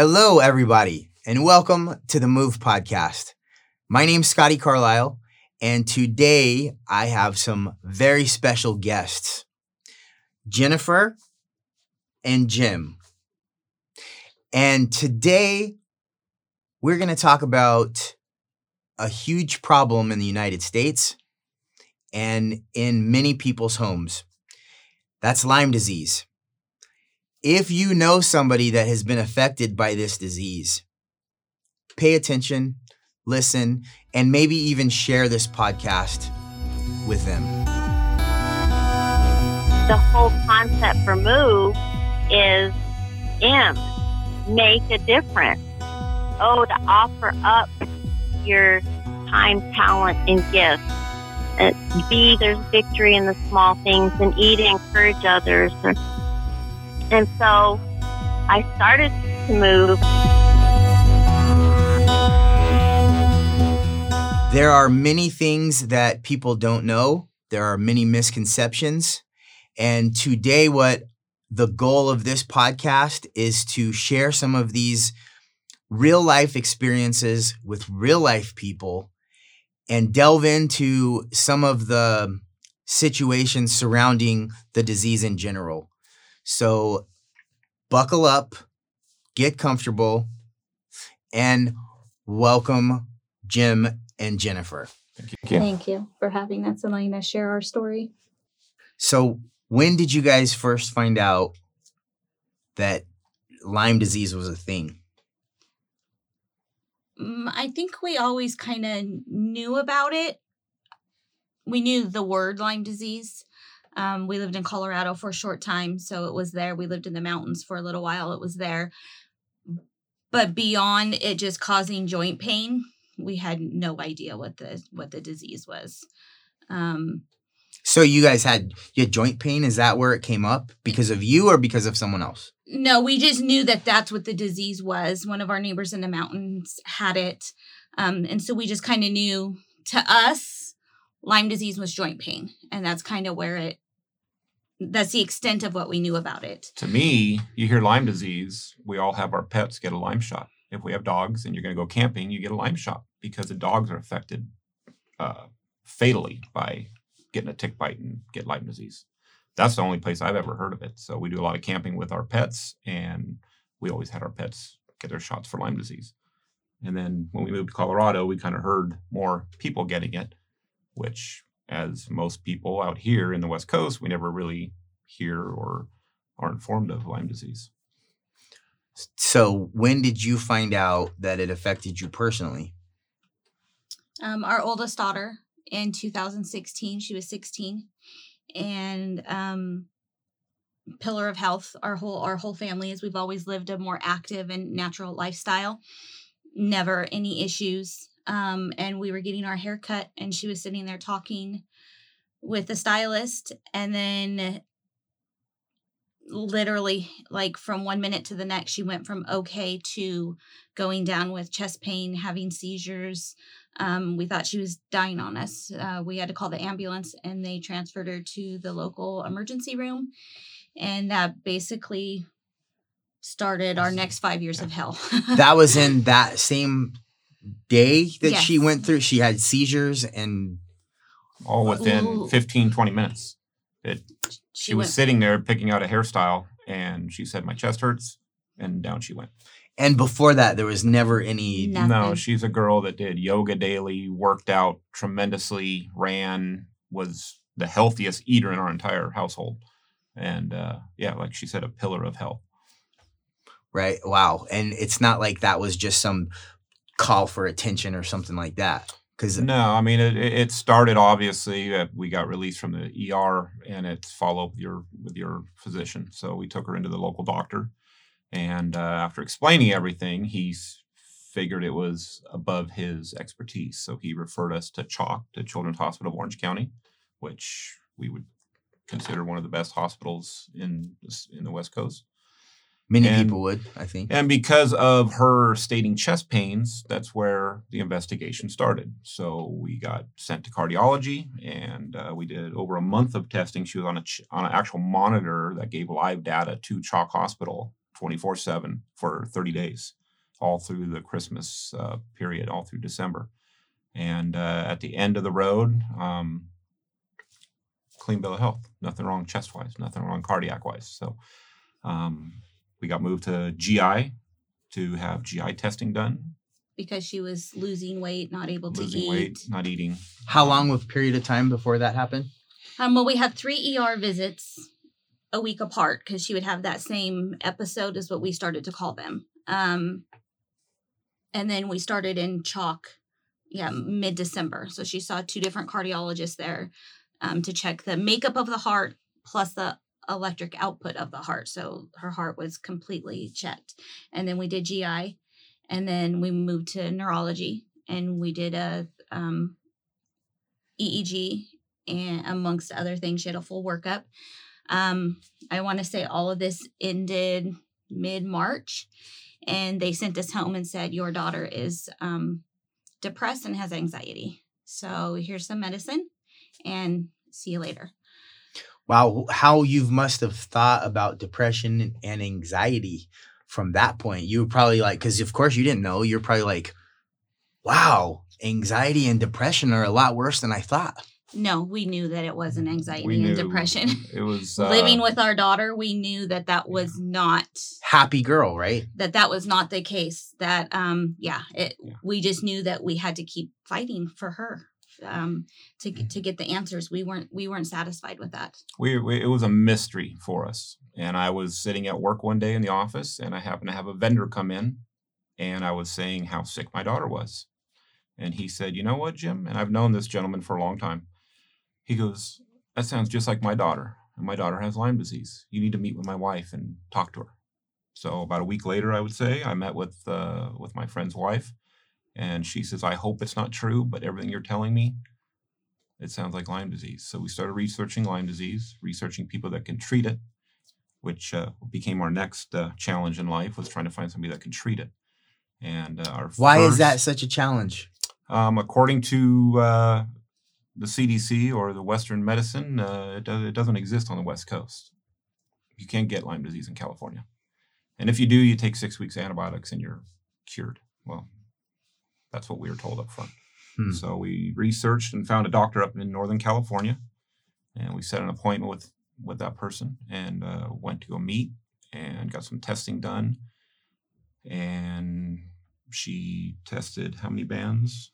Hello, everybody, and welcome to the Move Podcast. My name's Scotty Carlisle, and today I have some very special guests Jennifer and Jim. And today we're going to talk about a huge problem in the United States and in many people's homes. That's Lyme disease. If you know somebody that has been affected by this disease, pay attention, listen, and maybe even share this podcast with them. The whole concept for Move is M, make a difference. O, to offer up your time, talent, and gifts. Uh, and B, there's victory in the small things, and E, to encourage others. And so I started to move. There are many things that people don't know. There are many misconceptions. And today, what the goal of this podcast is to share some of these real life experiences with real life people and delve into some of the situations surrounding the disease in general. So, buckle up, get comfortable, and welcome Jim and Jennifer. Thank you. Thank you for having us and letting us share our story. So, when did you guys first find out that Lyme disease was a thing? Mm, I think we always kind of knew about it. We knew the word Lyme disease. Um, we lived in Colorado for a short time, so it was there. We lived in the mountains for a little while. It was there. But beyond it just causing joint pain, we had no idea what the what the disease was. Um, so you guys had your joint pain. Is that where it came up because of you or because of someone else? No, we just knew that that's what the disease was. One of our neighbors in the mountains had it, um, and so we just kind of knew. To us, Lyme disease was joint pain, and that's kind of where it. That's the extent of what we knew about it. To me, you hear Lyme disease, we all have our pets get a Lyme shot. If we have dogs and you're going to go camping, you get a Lyme shot because the dogs are affected uh, fatally by getting a tick bite and get Lyme disease. That's the only place I've ever heard of it. So we do a lot of camping with our pets, and we always had our pets get their shots for Lyme disease. And then when we moved to Colorado, we kind of heard more people getting it, which, as most people out here in the West Coast, we never really hear or are informed of Lyme disease. So, when did you find out that it affected you personally? Um, our oldest daughter in 2016. She was 16, and um, pillar of health. Our whole our whole family is we've always lived a more active and natural lifestyle. Never any issues. Um, and we were getting our hair cut, and she was sitting there talking with the stylist, and then literally like from one minute to the next she went from okay to going down with chest pain having seizures um, we thought she was dying on us. Uh, we had to call the ambulance and they transferred her to the local emergency room. And that basically started our next five years of hell. that was in that same day that yes. she went through. She had seizures and. All within Ooh. 15, 20 minutes. It, she, she was sitting there picking out a hairstyle and she said, My chest hurts. And down she went. And before that, there was never any. Nothing. No, she's a girl that did yoga daily, worked out tremendously, ran, was the healthiest eater in our entire household. And uh, yeah, like she said, a pillar of health. Right. Wow. And it's not like that was just some call for attention or something like that. Because no, I mean it. It started obviously. Uh, we got released from the ER, and it's follow with your with your physician. So we took her into the local doctor, and uh, after explaining everything, he figured it was above his expertise. So he referred us to CHOC to Children's Hospital of Orange County, which we would consider one of the best hospitals in in the West Coast. Many and, people would, I think. And because of her stating chest pains, that's where the investigation started. So we got sent to cardiology, and uh, we did over a month of testing. She was on a ch- on an actual monitor that gave live data to CHOC Hospital 24 7 for 30 days, all through the Christmas uh, period, all through December. And uh, at the end of the road, um, clean bill of health. Nothing wrong chest wise, nothing wrong cardiac wise. So um, we got moved to GI to have GI testing done, because she was losing weight, not able to losing eat. weight, not eating. How long of period of time before that happened? Um, well, we had three ER visits a week apart because she would have that same episode, is what we started to call them. Um, and then we started in CHOC, yeah, mid December. So she saw two different cardiologists there um, to check the makeup of the heart plus the electric output of the heart. So her heart was completely checked. And then we did GI, and then we moved to neurology, and we did a um, EEG and amongst other things, she had a full workup. Um, I want to say all of this ended mid March, and they sent us home and said your daughter is um, depressed and has anxiety. So here's some medicine, and see you later. Wow, how you must have thought about depression and anxiety from that point. You were probably like, because of course you didn't know. You're probably like, wow, anxiety and depression are a lot worse than I thought. No, we knew that it wasn't anxiety We and knew depression. It was uh, Living with our daughter, we knew that that was not Happy girl, right? that that was not the case that um yeah it Yeah. we just knew that we had to keep fighting for her um to get to get the answers we weren't we weren't satisfied with that. We, we it was a mystery for us and i was sitting at work one day in the office and i happened to have a vendor come in and i was saying how sick my daughter was. And he said you know what jim? And i've known this gentleman for a long time. He goes that sounds just like my daughter and my daughter has lyme disease. You need to meet with my wife and talk to her. So about a week later i would say i met with uh, with my friend's wife and she says i hope it's not true but everything you're telling me it sounds like Lyme disease. So we started researching Lyme disease, researching people that can treat it, which uh, became our next uh, challenge in life was trying to find somebody that can treat it. And uh, our Why is that such a challenge? Um, according to uh, the CDC or the Western medicine, uh, it, does, it doesn't exist on the West Coast. You can't get Lyme disease in California, and if you do, you take six weeks antibiotics and you're cured. Well, that's what we were told up front. Hmm. So we researched and found a doctor up in Northern California, and we set an appointment with with that person and uh, went to go meet and got some testing done. And she tested how many bands?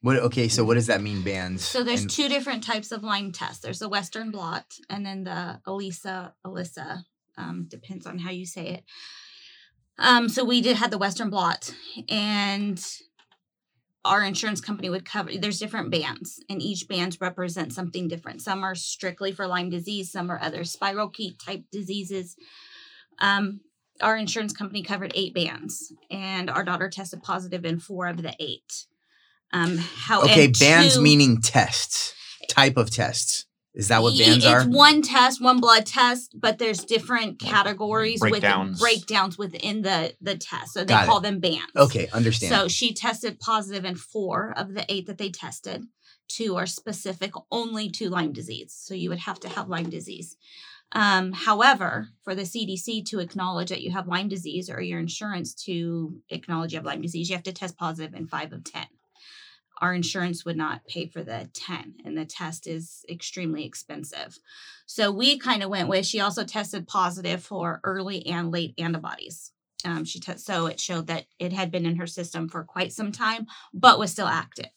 What? Okay, so what does that mean, bands? so there's And- two different types of lyme tests there's the western blot and then the elisa elisa um, depends on how you say it um, so we did had the western blot and our insurance company would cover there's different bands and each band represents something different. Some are strictly for lyme disease some are other spirochete type diseases. Um, our insurance company covered eight bands and our daughter tested positive in four of the eight. Um, how okay, bands two- meaning tests, type of tests. Is that what Y- bands it's are? one test, one blood test, but there's different categories breakdowns. with breakdowns within the the test. So they Got it. call them bands. Okay, understand. So she tested positive in four of the eight that they tested. Two are specific only to Lyme disease. So you would have to have Lyme disease. Um, however, for the CDC to acknowledge that you have Lyme disease or your insurance to acknowledge you have Lyme disease, you have to test positive in five of 10. Our insurance would not pay for the 10, and the test is extremely expensive. So we kind of went with, she also tested positive for early and late antibodies. Um, she so it showed that it had been in her system for quite some time, but was still active.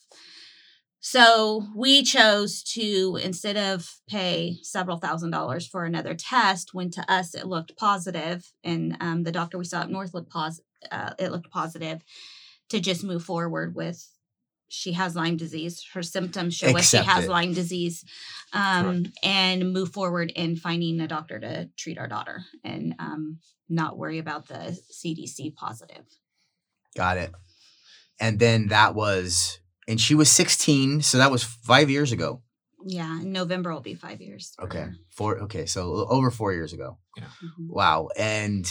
So we chose to instead of pay several thousand dollars for another test, when to us it looked positive, and um, the doctor we saw up north looked pos- uh, it looked positive, to just move forward with. She has Lyme disease. Her symptoms show us she has it. Lyme disease, um, and move forward in finding a doctor to treat our daughter and um, not worry about the CDC positive. Got it. And then that was, and she was 16, so that was five years ago. Yeah, November will be five years. Okay, four. Okay, so over four years ago. Mhm. Wow. And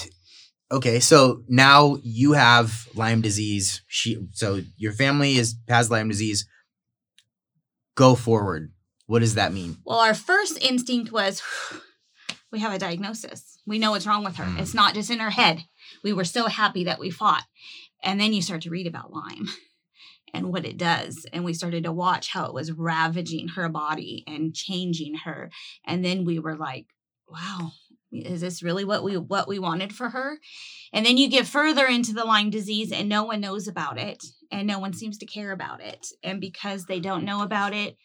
okay, so now you have Lyme disease. She, so your family is has Lyme disease. Go forward. What does that mean? Well, our first instinct was we have a diagnosis. We know what's wrong with her. Mm. It's not just in her head. We were so happy that we fought. And then you start to read about Lyme and what it does. And we started to watch how it was ravaging her body and changing her. And then we were like, wow, is this really what we what we wanted for her? And then you get further into the Lyme disease and no one knows about it and no one seems to care about it. And because they don't know about it,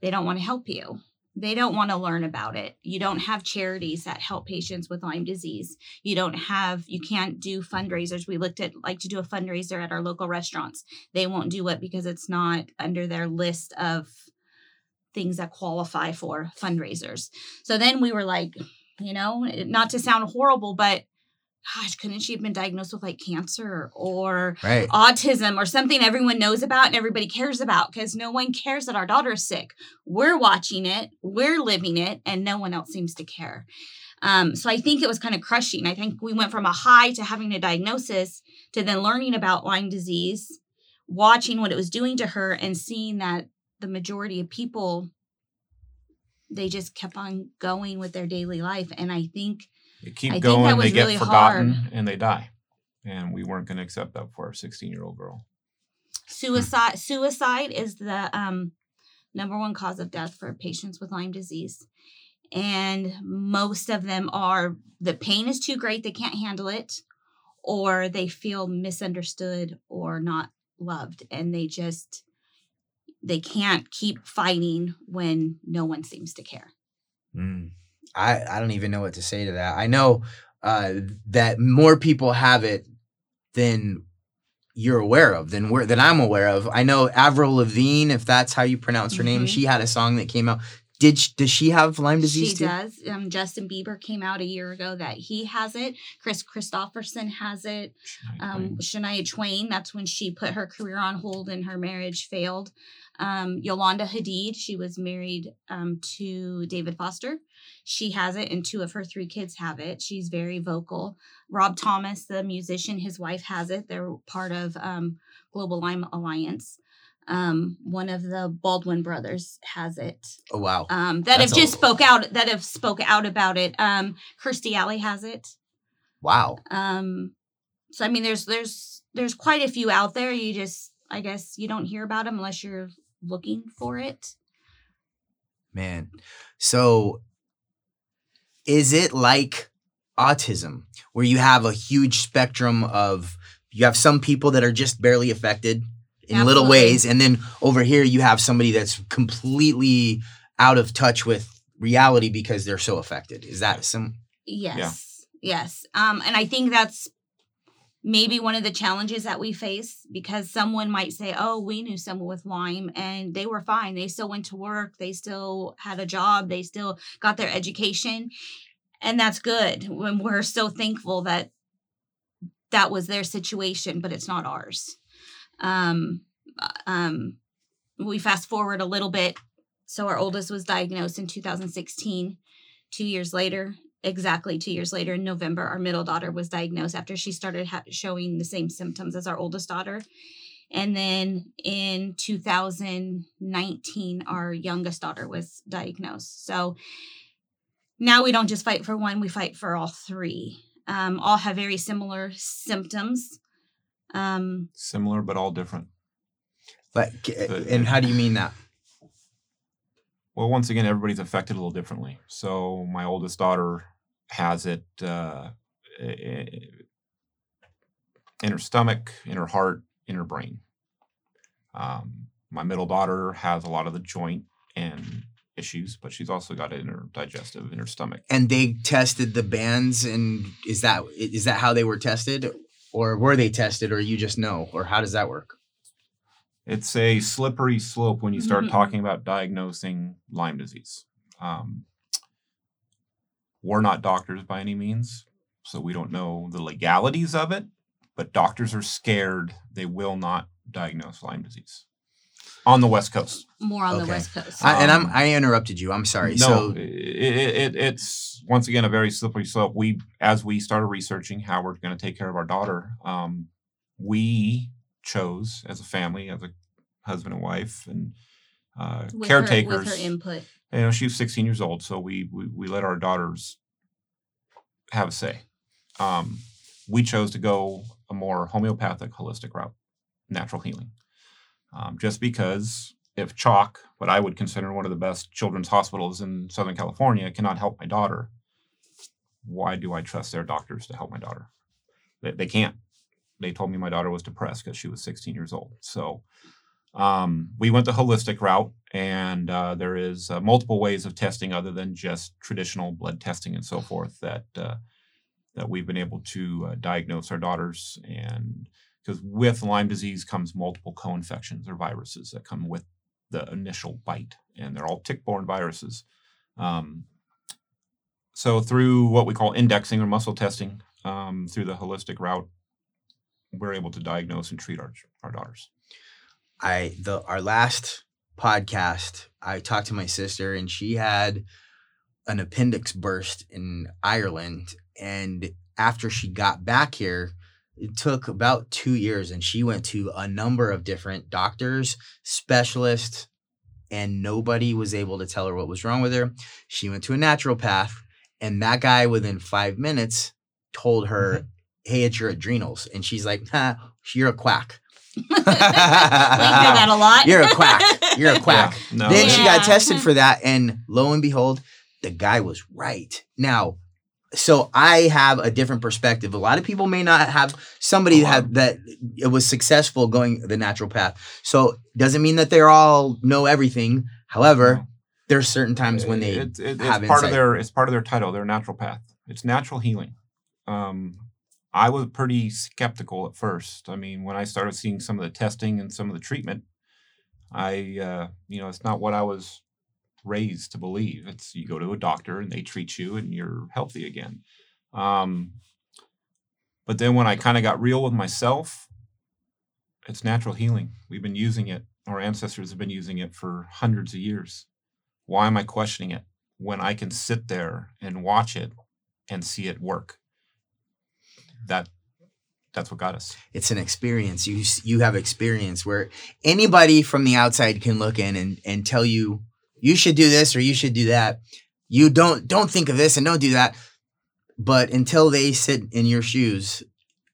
they don't want to help you. They don't want to learn about it. You don't have charities that help patients with Lyme disease. You don't have, you can't do fundraisers. We looked at like to do a fundraiser at our local restaurants. They won't do it because it's not under their list of things that qualify for fundraisers. So then we were like, you know, not to sound horrible, but gosh, couldn't she have been diagnosed with like cancer or Right. autism or something everyone knows about and everybody cares about because no one cares that our daughter is sick. We're watching it, we're living it, and no one else seems to care. Um, so I think it was kind of crushing. I think we went from a high to having a diagnosis to then learning about Lyme disease, watching what it was doing to her, and seeing that the majority of people they just kept on going with their daily life. And I think They keep I going, they get really forgotten, hard. and they die. And we weren't going to accept that for a 16 year old girl. suicide suicide is the um, number one cause of death for patients with lyme disease and most of them are the pain is too great they can't handle it or they feel misunderstood or not loved and they just they can't keep fighting when no one seems to care Mm. I, I don't even know what to say to that. I know uh, that more people have it than you're aware of, than we're, than I'm aware of. I know Avril Lavigne, if that's how you pronounce her name, Mhm. she had a song that came out. Did sh- does she have Lyme disease she too? does um, justin bieber came out a year ago that he has it Kris Kristofferson has it Shania um, Twain. Shania Twain. That's when she put her career on hold and her marriage failed. Um, Yolanda Hadid, she was married um, to David Foster. She has it, and two of her three kids have it. She's very vocal. Rob Thomas, the musician, his wife has it. They're part of um, Global Lyme Alliance. Um, one of the Baldwin brothers has it. Oh wow. Um, that That's have just spoke out. That have spoke out about it. Um, Kirstie Alley has it. Wow. Um, so I mean, there's there's there's quite a few out there. You just I guess you don't hear about them unless you're looking for it. Man. So is it like autism where you have a huge spectrum of you have some people that are just barely affected in little ways and then over here you have somebody that's completely out of touch with reality because they're so affected. Is that some Yes, yes. Um, and I think that's maybe one of the challenges that we face because someone might say, "Oh, we knew someone with Lyme and they were fine. They still went to work. They still had a job. They still got their education." And that's good when we're so thankful that that was their situation, but it's not ours. Um, uh, um, we fast forward a little bit. So our oldest was diagnosed in 2016. Two years later, exactly two years later in November, our middle daughter was diagnosed after she started ha- showing the same symptoms as our oldest daughter. And then in 2019, our youngest daughter was diagnosed. So now we don't just fight for one, we fight for all three. Um, all have very similar symptoms. Um, Similar, but all different. like But- and how do you mean that? Well, once again, everybody's affected a little differently. So my oldest daughter has it uh, in her stomach, in her heart, in her brain. Um, my middle daughter has a lot of the joint and issues, but she's also got it in her digestive, in her stomach. And they tested the bands and is that is that how they were tested or were they tested or you just know or how does that work? It's a slippery slope when you start Mhm. talking about diagnosing Lyme disease. Um, we're not doctors by any means, so we don't know the legalities of it, but doctors are scared they will not diagnose Lyme disease on the West Coast. more on the West Coast. I, and I'm Um, I interrupted you. I'm sorry. No, So it, it, it, it's once again a very slippery slope. We, as we started researching how we're going to take care of our daughter, um, we chose as a family, as a husband and wife, and uh, with her- caretakers. with her input. You know, she was 16 years old, so we, we we let our daughters have a say. Um, we chose to go a more homeopathic, holistic route, natural healing, um, just because if CHOC, what I would consider one of the best children's hospitals in Southern California, cannot help my daughter, why do I trust their doctors to help my daughter? They, they can't. They told me my daughter was depressed because she was 16 years old. So um, we went the holistic route, and uh, there is uh, multiple ways of testing other than just traditional blood testing and so forth that uh, that we've been able to uh, diagnose our daughters. And because with Lyme disease comes multiple co-infections or viruses that come with the initial bite, and they're all tick-borne viruses. Um, so through what we call indexing or muscle testing, um, through the holistic route, we're able to diagnose and treat our our daughters. I the our last podcast, I talked to my sister and she had an appendix burst in Ireland and after she got back here it took about 2 years and she went to a number of different doctors, specialists and nobody was able to tell her what was wrong with her. She went to a naturopath and that guy within 5 minutes told her, mm-hmm. "Hey, it's your adrenals." And she's like, "Nah, you're a quack." We hear that a lot. You're a quack. You're a quack. Yeah, no, then it- she got tested for that, and lo and behold, the guy was right. Now, so I have a different perspective. A lot of people may not have somebody A lot. have that it was successful going the natural path. So doesn't mean that they're all know everything. However, No. there's certain times when they it's, it- it's have part of their it's part of their title their natural path it's natural healing um i was pretty skeptical at first. I mean when i started seeing some of the testing and some of the treatment i uh you know it's not what i was raised to believe. It's you go to a doctor and they treat you and you're healthy again. Um but then when i kind of got real with myself it's natural healing. We've been using it. Our ancestors have been using it for hundreds of years. Why am I questioning it when I can sit there and watch it and see it work? That that's what got us. it's an experience. You you have experience where anybody from the outside can look in and and tell you you should do this or you should do that. You don't don't think of this and don't do that. But until they sit in your shoes,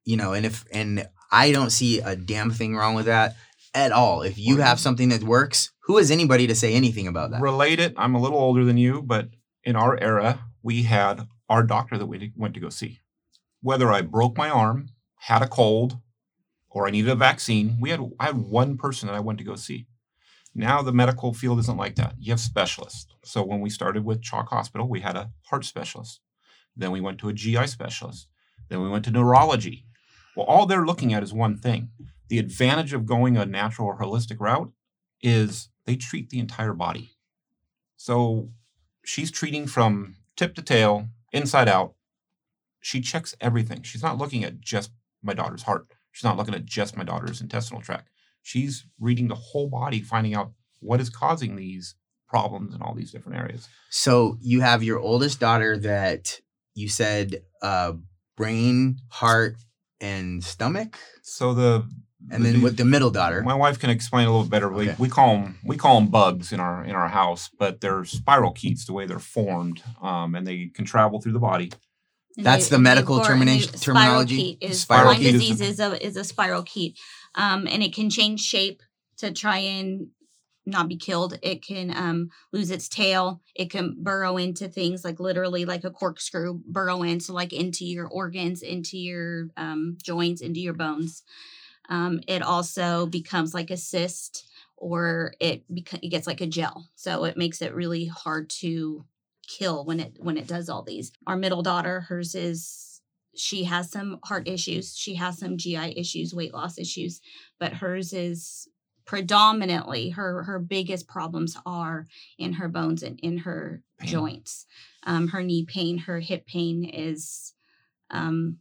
you know, and if and I don't see a damn thing wrong with that at all. If you have something that works, who is anybody to say anything about that? Relate it. I'm a little older than you, but in our era, we had our doctor that we went to go see. Whether I broke my arm, had a cold, or I needed a vaccine, we had I had one person that I went to go see. Now the medical field isn't like that. You have specialists. So when we started with CHOC Hospital, we had a heart specialist. Then we went to a GI specialist. Then we went to neurology. Well, all they're looking at is one thing. The advantage of going a natural or holistic route is they treat the entire body. So she's treating from tip to tail, inside out. She checks everything. She's not looking at just my daughter's heart. She's not looking at just my daughter's intestinal tract. She's reading the whole body, finding out what is causing these problems in all these different areas. So you have your oldest daughter that you said uh brain, heart, and stomach, So the and the then with the middle daughter. My wife can explain a little better. We, Okay. we call them we call them bugs in our in our house, but they're spirochetes the way they're formed, um, and they can travel through the body. And That's the medical termination- terminology? Is Spirochete Lyme disease is a is a spirochete, um, and it can change shape to try and not be killed. It can um, lose its tail. It can burrow into things like literally like a corkscrew burrow in, so like into your organs, into your um, joints, into your bones. Um, it also becomes like a cyst, or it it gets like a gel, so it makes it really hard to kill when it when it does all these. Our middle daughter, hers is she has some heart issues, she has some GI issues, weight loss issues, but hers is predominantly her her biggest problems are in her bones and in her Pain. joints. Um, her knee pain, her hip pain is um,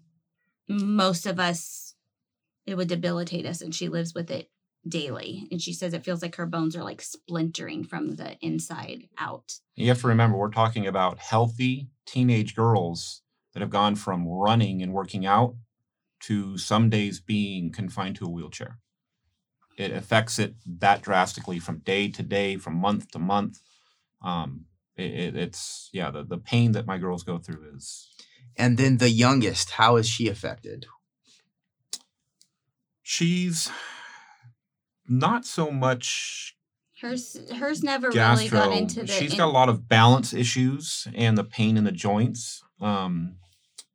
most of us it would debilitate us, and she lives with it daily. And she says it feels like her bones are like splintering from the inside out. You have to remember, we're talking about healthy teenage girls that have gone from running and working out to some days being confined to a wheelchair. It affects it that drastically from day to day, from month to month. Um, it, it- it's yeah, the, the pain that my girls go through is And then the youngest, how is she affected? She's not so much Hers hers never gastro. really got into the. She's in- got a lot of balance issues and the pain in the joints. Um,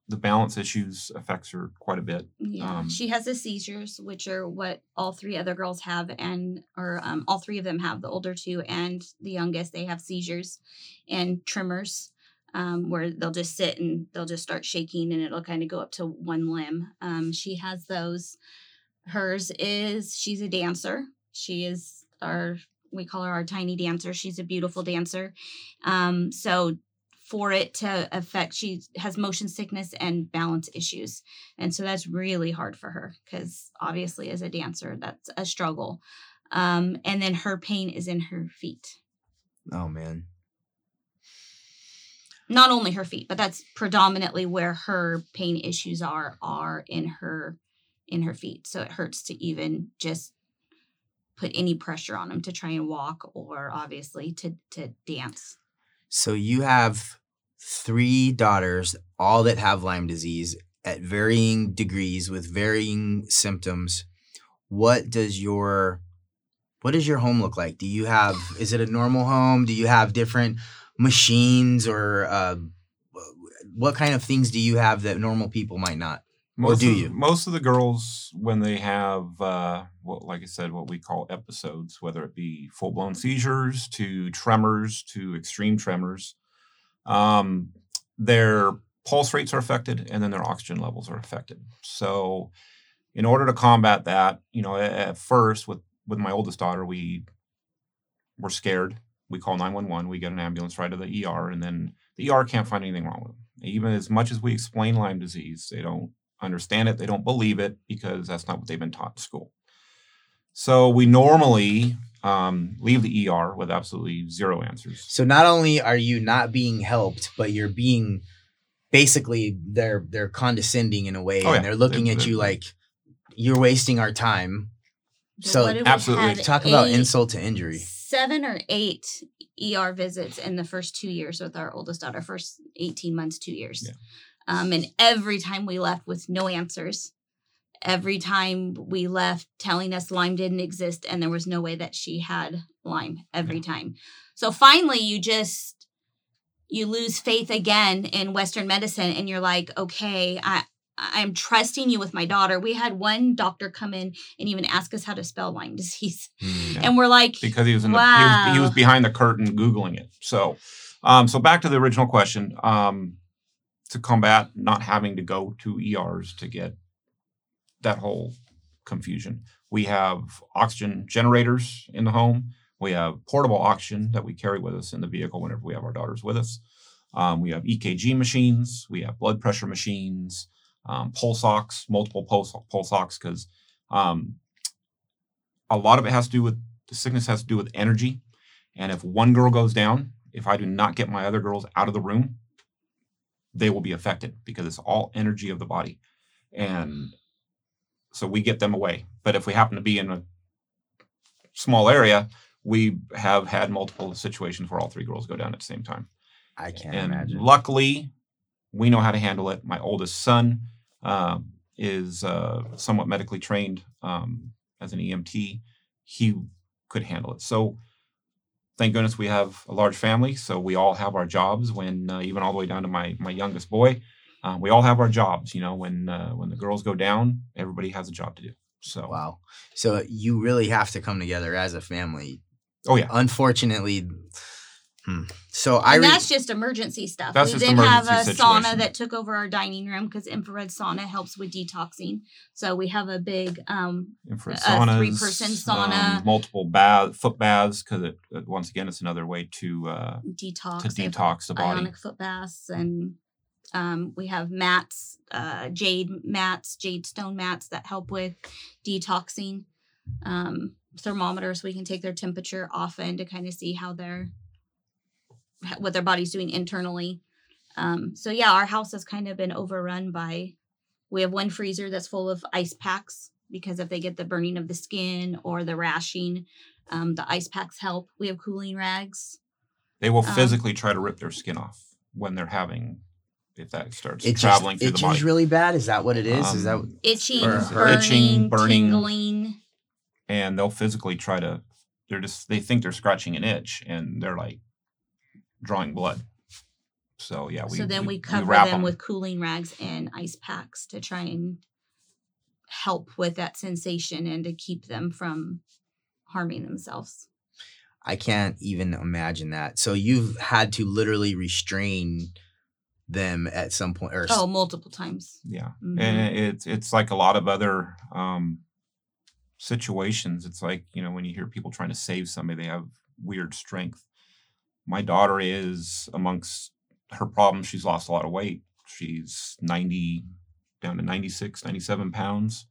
the balance issues affects her quite a bit. Yeah, Um, she has the seizures, which are what all three other girls have, and or um, all three of them have. The older two and the youngest, they have seizures and tremors, um, where they'll just sit and they'll just start shaking, and it'll kind of go up to one limb. Um, she has those. Hers is she's a dancer. She is our we call her our tiny dancer. She's a beautiful dancer. Um, so for it to affect she has motion sickness and balance issues and so that's really hard for her because obviously as a dancer that's a struggle um, and then her pain is in her feet Oh man. not only her feet but that's predominantly where her pain issues are are in her in her feet so it hurts to even just put any pressure on them to try and walk or obviously to to dance So you have three daughters, all that have Lyme disease at varying degrees with varying symptoms. What does your what does your home look like? Do you have is it a normal home? Do you have different machines or uh, what kind of things do you have that normal people might not? Or do of, you? Most of the girls, when they have, uh, what, like I said, what we call episodes, whether it be full blown seizures to tremors to extreme tremors, um, their pulse rates are affected and then their oxygen levels are affected. So, in order to combat that, you know, at, at first with with my oldest daughter, we were scared. We call 911. We get an ambulance right to the ER, and then the ER can't find anything wrong with them. Even as much as we explain Lyme disease, they don't understand it. They don't believe it because that's not what they've been taught in school. So we normally um, leave the ER with absolutely zero answers. So not only are you not being helped, but you're being basically they're they're condescending in a way Oh, and they're looking They- at they- you like you're wasting our time. So, what if we absolutely. had Talk about eight- insult to injury. seven or eight ER visits in the first two years with our oldest daughter, first 18 months, two years. Yeah. Um, and every time we left with no answers, every time we left telling us Lyme didn't exist and there was no way that she had Lyme every time. So finally, you just you lose faith again in Western medicine, and you're like, okay, I. I'm trusting you with my daughter. We had one doctor come in and even ask us how to spell Lyme disease. Hmm. Yeah. And we're like, because he was in the, he, was, he was behind the curtain googling it. So, um, so back to the original question. Um, to combat not having to go to ERs to get that whole confusion, we have oxygen generators in the home. We have portable oxygen that we carry with us in the vehicle whenever we have our daughters with us. Um, we have EKG machines. We have blood pressure machines. Um, pulse ox, multiple pulse pulse ox, because um, a lot of it has to do with the sickness has to do with energy. And if one girl goes down, if I do not get my other girls out of the room, they will be affected because it's all energy of the body. And so we get them away. But if we happen to be in a small area, we have had multiple situations where all three girls go down at the same time. I can't and imagine. luckily, we know how to handle it. My oldest son um, is uh, somewhat medically trained um, as an EMT. He could handle it. So, thank goodness we have a large family. So we all have our jobs. When uh, even all the way down to my my youngest boy, uh, we all have our jobs. You know, when uh, when the girls go down, everybody has a job to do. So, Wow. So you really have to come together as a family. oh yeah, Unfortunately, hmm. so I and re- that's just emergency stuff. That's we just then have a emergency sauna that took over our dining room because infrared sauna helps with detoxing. So we have a big um infrared a saunas, three-person sauna. um, multiple bath, foot baths, because it, it- once again, it's another way to uh, detox. to detox the body. Ionic foot baths and um, we have mats, uh, jade mats, jade stone mats that help with detoxing. Um, thermometers, we can take their temperature often to kind of see how they're h- what their body's doing internally. Um, so yeah, our house has kind of been overrun by. We have one freezer that's full of ice packs because if they get the burning of the skin or the rashing, um, the ice packs help. We have cooling rags. They will Um, physically try to rip their skin off when they're having if that starts It just traveling through the itches body. really bad. Is that what it is? is that Um, Itching, Or- burning, Itching, burning. tingling. and they'll physically try to. They're just they think they're scratching an itch, and they're like drawing blood. So yeah, we so then we, cover wrap them with cooling rags and ice packs to try and help with that sensation and to keep them from harming themselves. I can't even imagine that. So you've had to literally restrain them at some point, or Oh, multiple times. Yeah, Mhm. and it's it's like a lot of other um, situations. It's like you know when you hear people trying to save somebody, they have weird strength. My daughter is amongst her problems. She's lost a lot of weight. She's ninety down to 96, 97 pounds,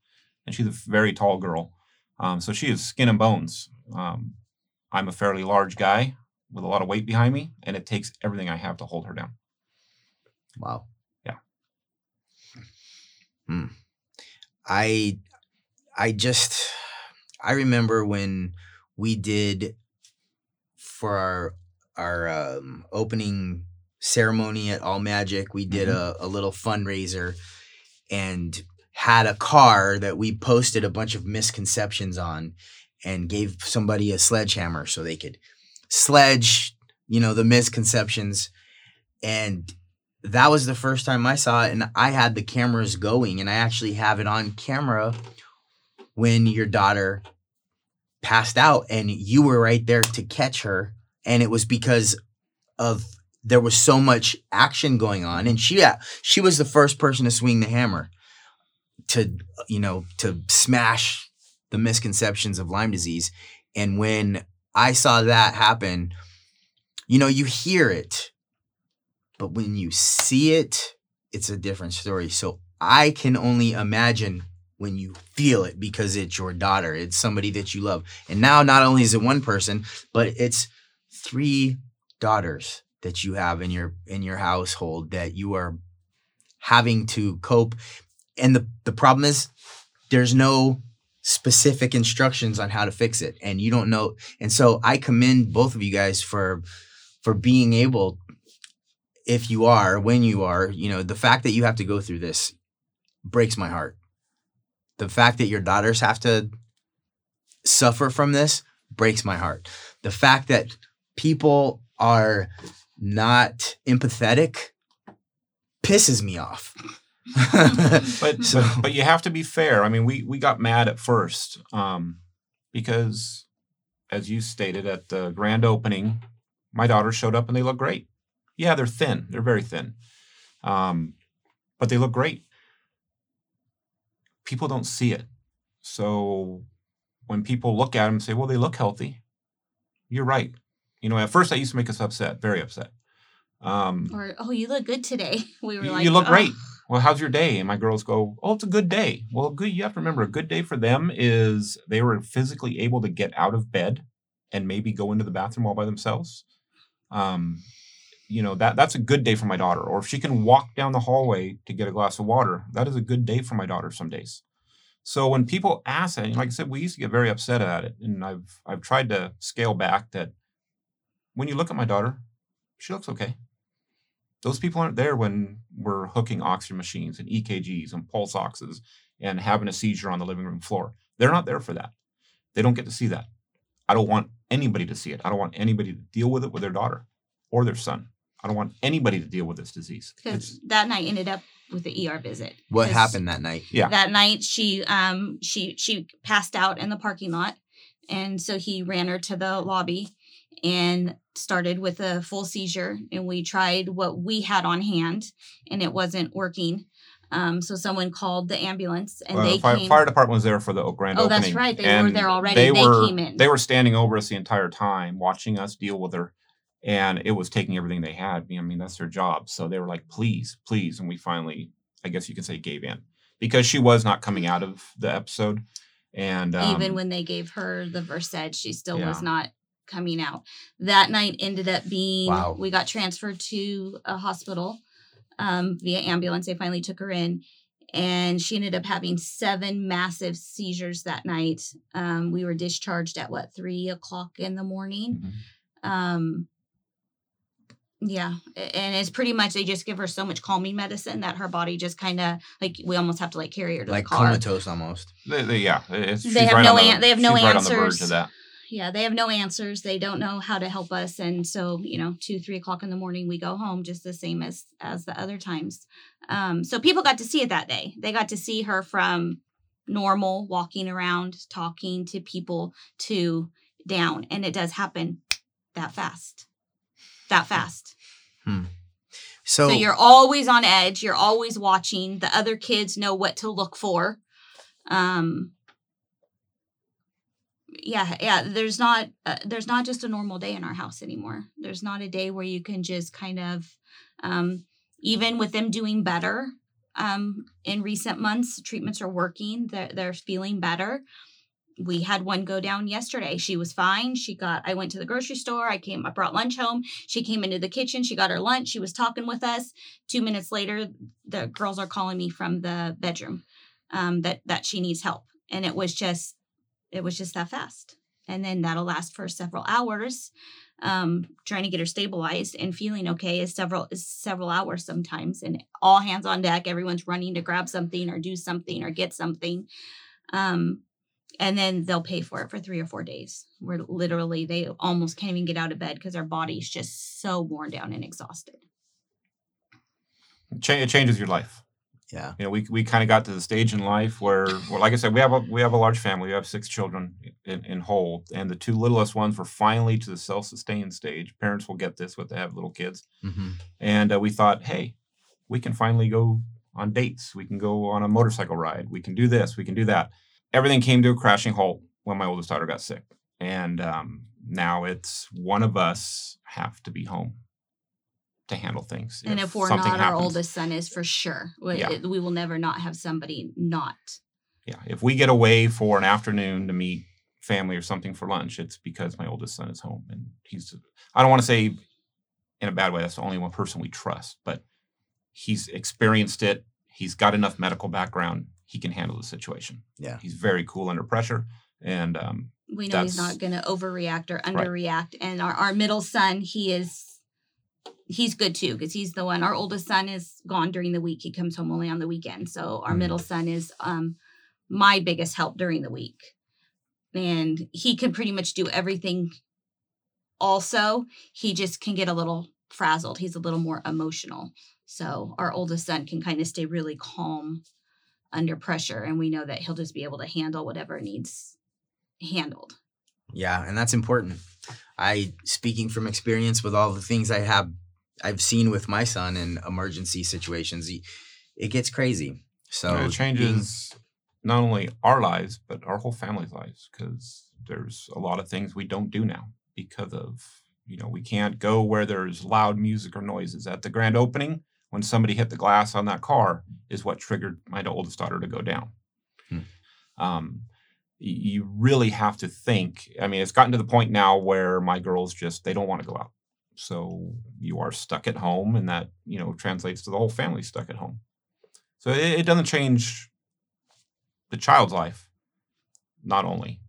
and she's a very tall girl. Um, so she is skin and bones. Um, I'm a fairly large guy with a lot of weight behind me, and it takes everything I have to hold her down. wow. Yeah. Hmm. I I just I remember when we did for our our um, opening ceremony at All Magic, we did a, a little fundraiser and had a car that we posted a bunch of misconceptions on and gave somebody a sledgehammer so they could sledge, you know, the misconceptions. And that was the first time I saw it. And I had the cameras going, and I actually have it on camera when your daughter passed out, and you were right there to catch her. And it was because of there was so much action going on, and she she was the first person to swing the hammer to you know to smash the misconceptions of Lyme disease. And when I saw that happen, you know, you hear it, but when you see it, it's a different story. So I can only imagine when you feel it because it's your daughter, it's somebody that you love. And now not only is it one person, but it's three daughters that you have in your in your household that you are having to cope. And the the problem is there's no specific instructions on how to fix it. And you don't know. And so i commend both of you guys for for being able if you are when you are you know the fact that you have to go through this breaks my heart. The fact that your daughters have to suffer from this breaks my heart. The fact that people are not empathetic pisses me off but, So- but but you have to be fair. I mean, we we got mad at first um, because, as you stated at the grand opening, my daughters showed up and they look great. Yeah, they're thin. They're very thin, um, but they look great. People don't see it, so when people look at them and say, "Well, they look healthy," you're right. You know, at first that used to make us upset, very upset. Um, Or, oh, you look good today. We were you, like, you look "Oh." great. Well, how's your day? And my girls go, Oh, it's a good day. Well, good. You have to remember a good day for them is they were physically able to get out of bed and maybe go into the bathroom all by themselves. Um, you know, that that's a good day for my daughter. Or if she can walk down the hallway to get a glass of water, that is a good day for my daughter some days. So when people ask that, and like I said, we used to get very upset at it. And I've I've tried to scale back that when you look at my daughter, she looks okay those people aren't there when we're hooking oxygen machines and EKGs and pulse oxes and having a seizure on the living room floor. They're not there for that. They don't get to see that. I don't want anybody to see it. I don't want anybody to deal with it with their daughter or their son. I don't want anybody to deal with this disease. Because that night ended up with the ER visit. What happened that night Yeah. That night she um she she passed out in the parking lot, and so he ran her to the lobby, and started with a full seizure. And we tried what we had on hand, and it wasn't working. Um, so someone called the ambulance, and well, they the fire, came. fire department was there for the grand Oh, opening. that's right. They were there already. They, They were, came in. They were standing over us the entire time, watching us deal with her. And it was taking everything they had. I mean, that's their job. So they were like, please, please. And we finally, I guess you could say, gave in because she was not coming out of the episode. And um, even when they gave her the Versed, she still was not coming out. That night ended up being Wow. we got transferred to a hospital um, via ambulance. They finally took her in, and she ended up having seven massive seizures that night. Um, we were discharged at what three o'clock in the morning. Mhm. Um, Yeah, and it's pretty much they just give her so much calming medicine that her body just kind of like we almost have to like carry her to like the car. comatose almost. They, they, yeah, it's, They have right no on the, an- they have no she's right on the verge answers. of that. Yeah, they have no answers. They don't know how to help us, and so you know, two three o'clock in the morning we go home just the same as as the other times. Um, so people got to see it that day. They got to see her from normal walking around, talking to people to down, and it does happen that fast, that fast. So, So you're always on edge. You're always watching. The other kids know what to look for. Um, yeah, yeah. There's not uh, there's not just a normal day in our house anymore. There's not a day where you can just kind of, um, even with them doing better. Um, in recent months, treatments are working. They're they're feeling better. We had one go down yesterday. She was fine. She got. I went to the grocery store. I came. I brought lunch home. She came into the kitchen. She got her lunch. She was talking with us. Two minutes later, the girls are calling me from the bedroom um, that that she needs help, and it was just it was just that fast. And then that'll last for several hours. Um, trying to get her stabilized and feeling okay is several is several hours sometimes, and all hands on deck. Everyone's running to grab something or do something or get something. Um, and then they'll pay for it for three or four days where literally they almost can't even get out of bed because their body's just so worn down and exhausted Cha- it changes your life. Yeah. You know, we, we kind of got to the stage in life where, well, like I said, we have a we have a large family. We have six children in, in whole, and the two littlest ones were finally to the self sustained stage. Parents will get this, what they have little kids, hmm and uh, we thought, hey, we can finally go on dates. We can go on a motorcycle ride. We can do this. We can do that. Everything came to a crashing halt when my oldest daughter got sick, and um, now it's one of us have to be home to handle things. and if we're something not our oldest son is for sure we, Yeah. it- we will never not have somebody not yeah, if we get away for an afternoon to meet family or something for lunch, it's because my oldest son is home and he's I don't want to say in a bad way, that's the only one person we trust, but he's experienced it. He's got enough medical background. He can handle the situation. Yeah. He's very cool under pressure. And um, we know he's not going to overreact or underreact and our, our middle son he is he's good too because he's the one our oldest son is gone during the week he comes home only on the weekend so our Mhm. middle son is um my biggest help during the week and he can pretty much do everything also he just can get a little frazzled he's a little more emotional so our oldest son can kind of stay really calm under pressure and we know that he'll just be able to handle whatever needs handled Yeah, and that's important. I speaking from experience with all the things I have I've seen with my son in emergency situations, he, it gets crazy. So it being- changes not only our lives, but our whole family's lives because there's a lot of things we don't do now because of, you know, we can't go where there's loud music or noises. At the grand opening, when somebody hit the glass on that car, is what triggered my oldest daughter to go down. Hmm. Um, you really have to think. I mean, it's gotten to the point now where my girls just they don't want to go out. So you are stuck at home, and that you know translates to the whole family stuck at home. So it, it doesn't change the child's life. Not only,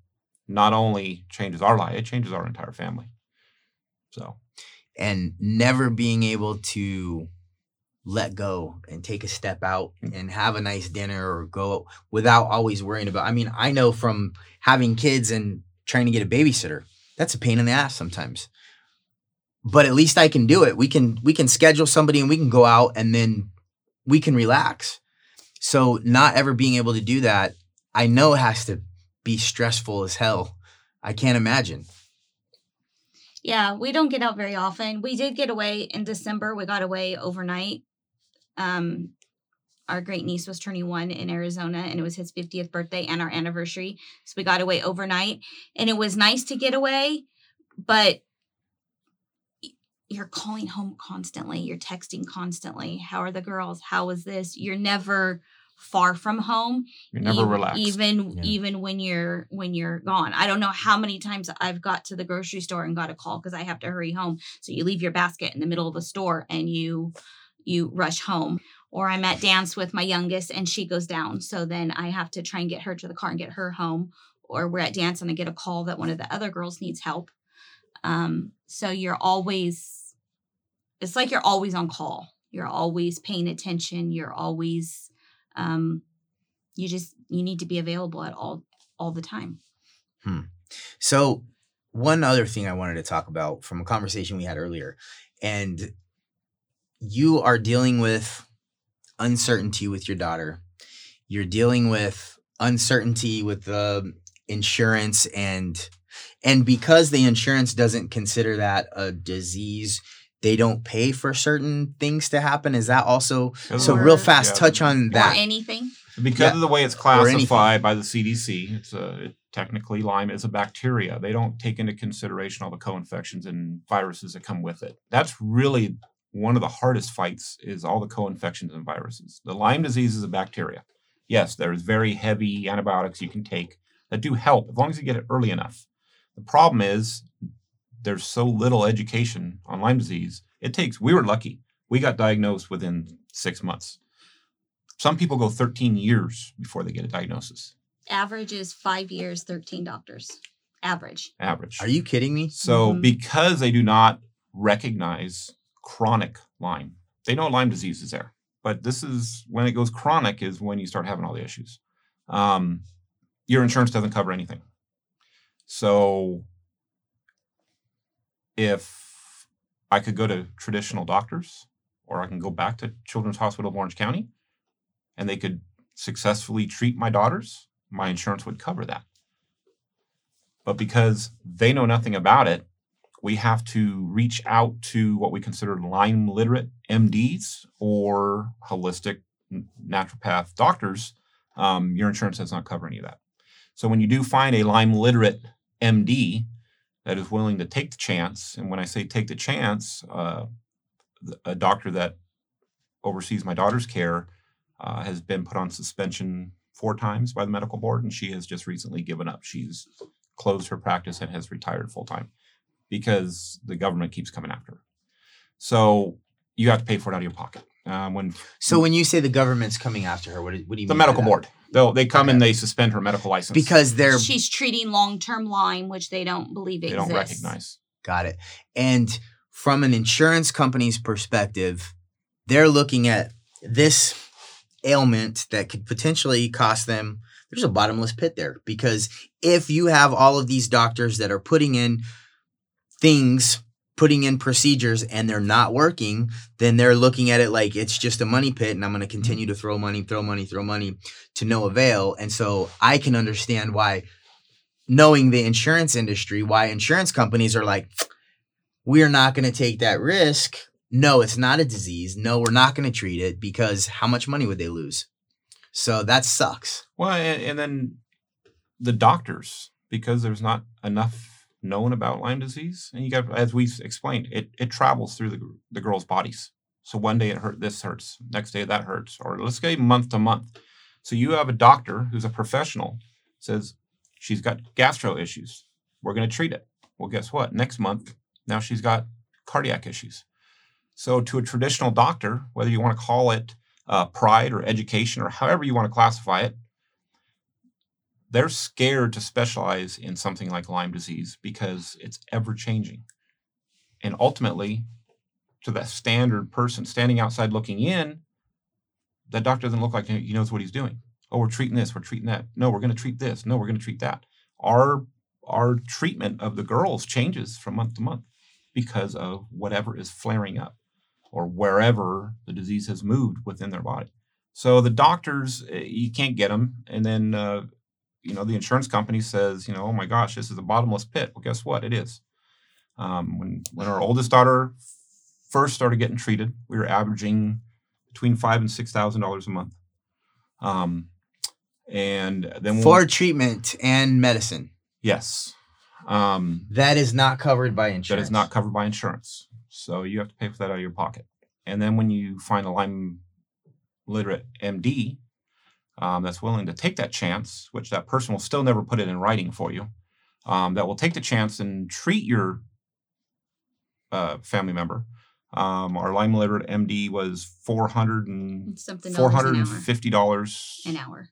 not only changes our life, it changes our entire family. So and never being able to let go and take a step out mm. and have a nice dinner or go without always worrying about I mean, I know from having kids and trying to get a babysitter, that's a pain in the ass sometimes. But at least I can do it. We can we can schedule somebody and we can go out and then we can relax. So not ever being able to do that, I know it has to be stressful as hell. I can't imagine. Yeah, we don't get out very often. We did get away in December. We got away overnight. Um, our great niece was turning one in Arizona, and it was his 50th birthday and our anniversary. So we got away overnight, and it was nice to get away, but you're calling home constantly. You're texting constantly. How are the girls? How is this? You're never far from home you're never ev- relaxed. even Yeah. even when you're when you're gone i don't know how many times i've got to the grocery store and got a call because i have to hurry home so you leave your basket in the middle of the store and you you rush home or i'm at dance with my youngest and she goes down so then i have to try and get her to the car and get her home or we're at dance and i get a call that one of the other girls needs help um so you're always it's like you're always on call. You're always paying attention. You're always um you just you need to be available at all all the time. Hmm. So, one other thing I wanted to talk about from a conversation we had earlier, and you are dealing with uncertainty with your daughter. You're dealing with uncertainty with the insurance and and because the insurance doesn't consider that a disease, they don't pay for certain things to happen. Is that also Because so real fast yeah, touch on Or that? anything. Because Yeah. of the way it's classified by the CDC, it's a it, technically Lyme is a bacteria. They don't take into consideration all the co-infections and viruses that come with it. That's really one of the hardest fights is all the co-infections and viruses. The Lyme disease is a bacteria. Yes, there's very heavy antibiotics you can take that do help as long as you get it early enough. The problem is there's so little education on Lyme disease. It takes we were lucky. We got diagnosed within 6 months. Some people go 13 years before they get a diagnosis, Average is five years, 13 doctors. Average. average. Are you kidding me? So, Mhm. because they do not recognize chronic Lyme, they know Lyme disease is there. But this is when it goes chronic, is when you start having all the issues. Um, your insurance doesn't cover anything. So, if I could go to traditional doctors, or I can go back to Children's Hospital of Orange County, and they could successfully treat my daughters, my insurance would cover that. But because they know nothing about it, we have to reach out to what we consider Lyme literate MDs or holistic naturopath doctors. Um, your insurance does not cover any of that. So when you do find a Lyme literate MD that is willing to take the chance, and when I say take the chance, uh, a doctor that oversees my daughter's care uh, has been put on suspension four times by the medical board, and she has just recently given up. She's closed her practice and has retired full time because the government keeps coming after her. So you have to pay for it out of your pocket. Um, when So when you say the government's coming after her, what do, what do you the mean? by medical board, they'll they come and they suspend her medical license because they're She's treating long term Lyme, which they don't believe they exists. don't recognize. Got it. And from an insurance company's perspective, they're looking at this ailment that could potentially cost them. There's a bottomless pit there because if you have all of these doctors that are putting in things, putting in procedures, and they're not working, then they're looking at it like it's just a money pit, and I'm going to continue to throw money, throw money, throw money to no avail. And so I can understand why, knowing the insurance industry, why insurance companies are like, we're not going to take that risk. No, it's not a disease. No, we're not going to treat it because how much money would they lose? So that sucks. Well, and, and then the doctors, because there's not enough known about Lyme disease, and you got, as we explained, it it travels through the the girls' bodies. So one day it hurt, this hurts, next day that hurts, or let's say month to month. So you have a doctor who's a professional says she's got gastro issues. We're going to treat it. Well, guess what? Next month, now she's got cardiac issues. So to a traditional doctor, whether you want to call it uh, pride or education or however you want to classify it, they're scared to specialize in something like Lyme disease because it's ever changing. And ultimately, to that standard person standing outside looking in, that doctor doesn't look like he knows what he's doing. Oh, we're treating this, we're treating that. No, we're going to treat this. No, we're going to treat that. Our our treatment of the girls changes from month to month because of whatever is flaring up or wherever the disease has moved within their body. So the doctors, eh, you can't get them, and then uh, you know the insurance company says, you know, oh my gosh, this is a bottomless pit. Well, guess what? It is. Um, when when our oldest daughter first started getting treated, we were averaging between five and six thousand dollars a month. Um, and then when For treatment and medicine, yes, um, that is not covered by insurance. that is not covered by insurance. So you have to pay for that out of your pocket. And then when you find a Lyme literate MD um, that's willing to take that chance, which that person will still never put it in writing for you, um, that will take the chance and treat your uh, family member. Um, our Lyme literate MD was four hundred and Something four dollars an hour. dollars An hour.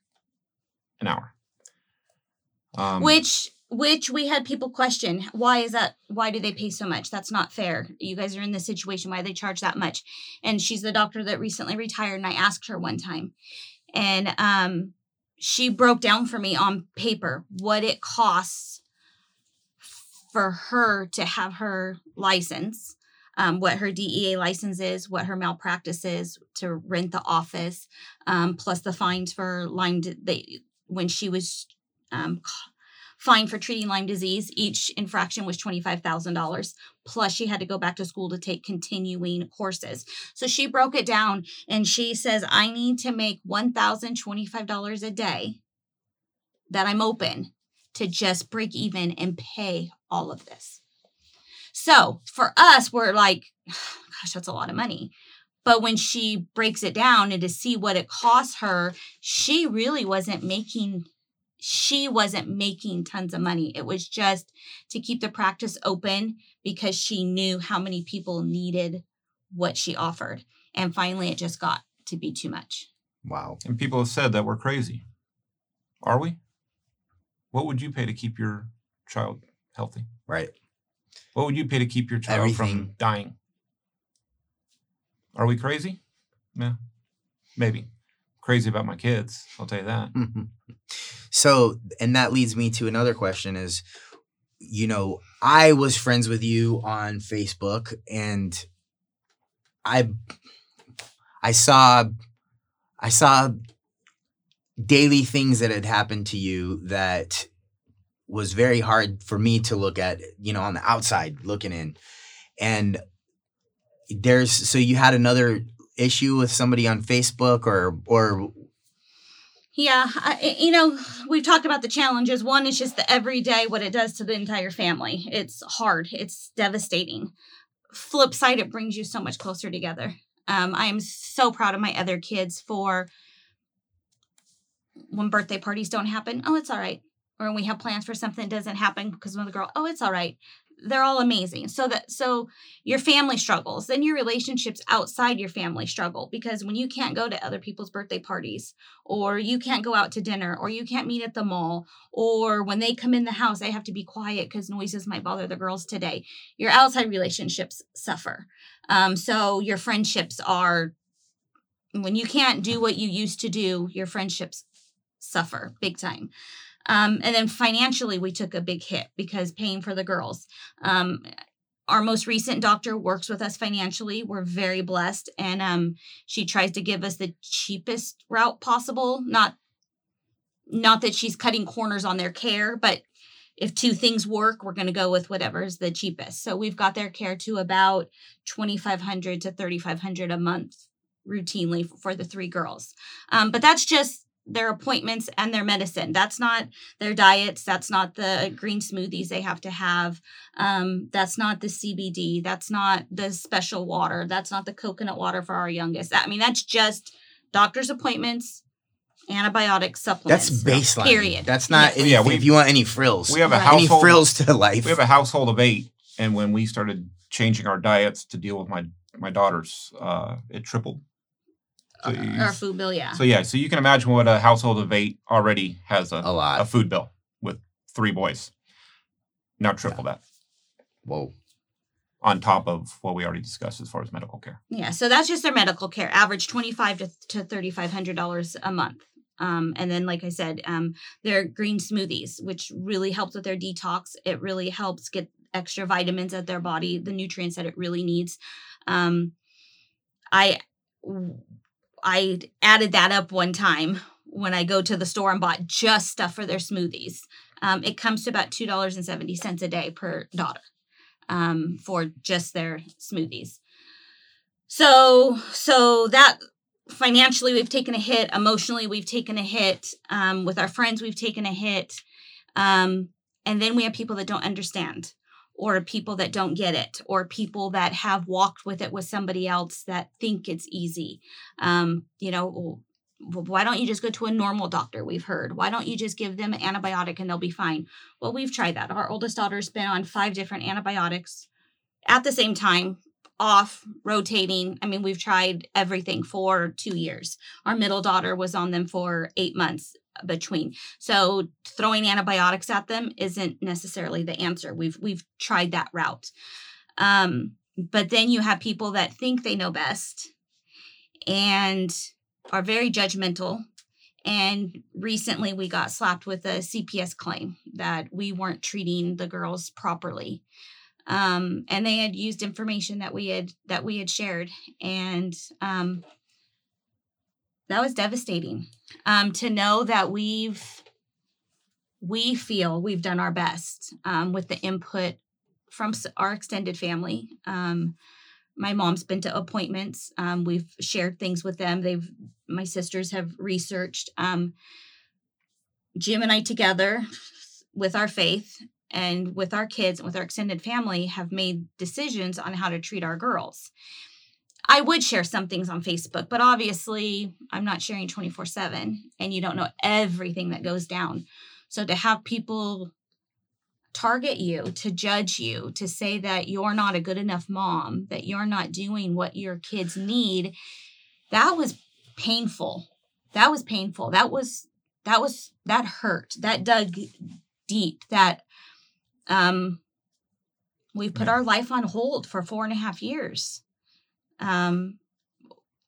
an hour. Um, Which which we had people question why is that why do they pay so much that's not fair you guys are in this situation why they charge that much and she's the doctor that recently retired and i asked her one time and um she broke down for me on paper what it costs for her to have her license um, what her DEA license is, what her malpractice is to rent the office, um, plus the fines for Lyme. They when she was um, fined for treating Lyme disease, each infraction was twenty five thousand dollars. Plus, she had to go back to school to take continuing courses. So she broke it down, and she says, "I need to make one thousand twenty five dollars a day that I'm open to just break even and pay all of this." So for us, we're like, gosh, that's a lot of money. But when she breaks it down and to see what it costs her, she really wasn't making she wasn't making tons of money. It was just to keep the practice open because she knew how many people needed what she offered. And finally it just got to be too much. Wow. And people have said that we're crazy. Are we? What would you pay to keep your child healthy? Right. What would you pay to keep your child Everything. from dying? Are we crazy? Yeah, maybe. Crazy about my kids, I'll tell you that. Mm-hmm. so, and that leads me to another question is, you know, I was friends with you on Facebook and I I saw I saw daily things that had happened to you that was very hard for me to look at, you know, on the outside looking in. And there's so you had another issue with somebody on Facebook or or yeah, I, you know, we've talked about the challenges. One is just the everyday, what it does to the entire family. It's hard, it's devastating. Flip side, it brings you so much closer together. Um, I am so proud of my other kids for when birthday parties don't happen. Oh, it's all right or when we have plans for something that doesn't happen because of the girl, oh, it's all right. They're all amazing. So that so your family struggles, then your relationships outside your family struggle because when you can't go to other people's birthday parties, or you can't go out to dinner, or you can't meet at the mall, or when they come in the house, they have to be quiet because noises might bother the girls today. Your outside relationships suffer. Um, so your friendships are when you can't do what you used to do, your friendships suffer big time. Um, and then financially, we took a big hit because paying for the girls. Um, our most recent doctor works with us financially. We're very blessed, and um, she tries to give us the cheapest route possible. Not, not that she's cutting corners on their care, but if two things work, we're going to go with whatever's the cheapest. So we've got their care to about twenty five hundred to thirty five hundred a month routinely for the three girls. Um, but that's just their appointments and their medicine. That's not their diets. That's not the green smoothies they have to have. Um, that's not the CBD. That's not the special water. That's not the coconut water for our youngest. I mean, that's just doctor's appointments, antibiotic supplements. That's baseline. Period. That's not. Yeah. If, Yeah, we- if you want any frills, We have a Right. any frills to life. We have a household of eight, and when we started changing our diets to deal with my my daughters, uh, it tripled. So, you- our food bill, yeah. so yeah, so you can imagine what a household of eight already has a, a lot. a food bill with three boys. Now triple that Whoa. on top of what we already discussed as far as medical care. Yeah, so that's just their medical care, average twenty five to to thirty five hundred dollars a month. Um, and then, like I said, um, their green smoothies, which really helps with their detox. It really helps get extra vitamins at their body, the nutrients that it really needs. Um, I I added that up one time when I go to the store and bought just stuff for their smoothies. Um, it comes to about two dollars and seventy cents a day per daughter um, for just their smoothies. So so that financially we've taken a hit, emotionally we've taken a hit, um, with our friends we've taken a hit, um, and then we have people that don't understand, or people that don't get it, or people that have walked with it with somebody else that think it's easy. Um, you know, why don't you just go to a normal doctor? We've heard. Why don't you just give them an antibiotic and they'll be fine? Well, we've tried that. Our oldest daughter's been on five different antibiotics at the same time off rotating i mean we've tried everything for two years our middle daughter was on them for eight months between. So throwing antibiotics at them isn't necessarily the answer. We've we've tried that route. Um, but then you have people that think they know best and are very judgmental. And recently we got slapped with a CPS claim that we weren't treating the girls properly. Um, and they had used information that we had that we had shared. And um, that was devastating um, to know that we've we feel we've done our best um, with the input from our extended family. Um, my mom's been to appointments. Um, we've shared things with them. They've my sisters have researched. Um, Jim and I together with our faith and with our kids and with our extended family have made decisions on how to treat our girls. I would share some things on Facebook, but obviously I'm not sharing 24 7 and you don't know everything that goes down. So to have people target you, to judge you, to say that you're not a good enough mom, that you're not doing what your kids need, that was painful. That was painful. That was, that was, that hurt. That dug deep. That, um, we've put yeah. our life on hold for four and a half years. Um,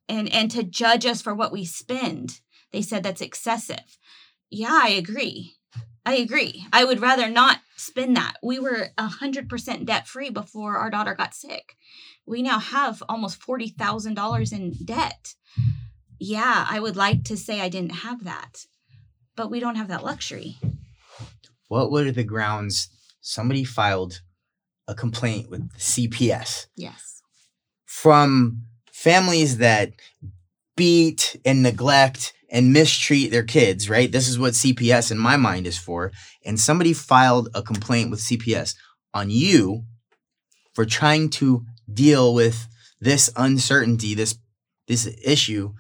and, and to judge us for what we spend, they said that's excessive. Yeah, I agree. I agree. I would rather not spend that. We were 100% debt free before our daughter got sick. We now have almost $40,000 in debt. Yeah, I would like to say I didn't have that, but we don't have that luxury. What were the grounds somebody filed a complaint with CPS? Yes. From families that beat and neglect and mistreat their kids, right? This is what CPS in my mind is for. And somebody filed a complaint with CPS on you for trying to deal with this uncertainty, this this issue.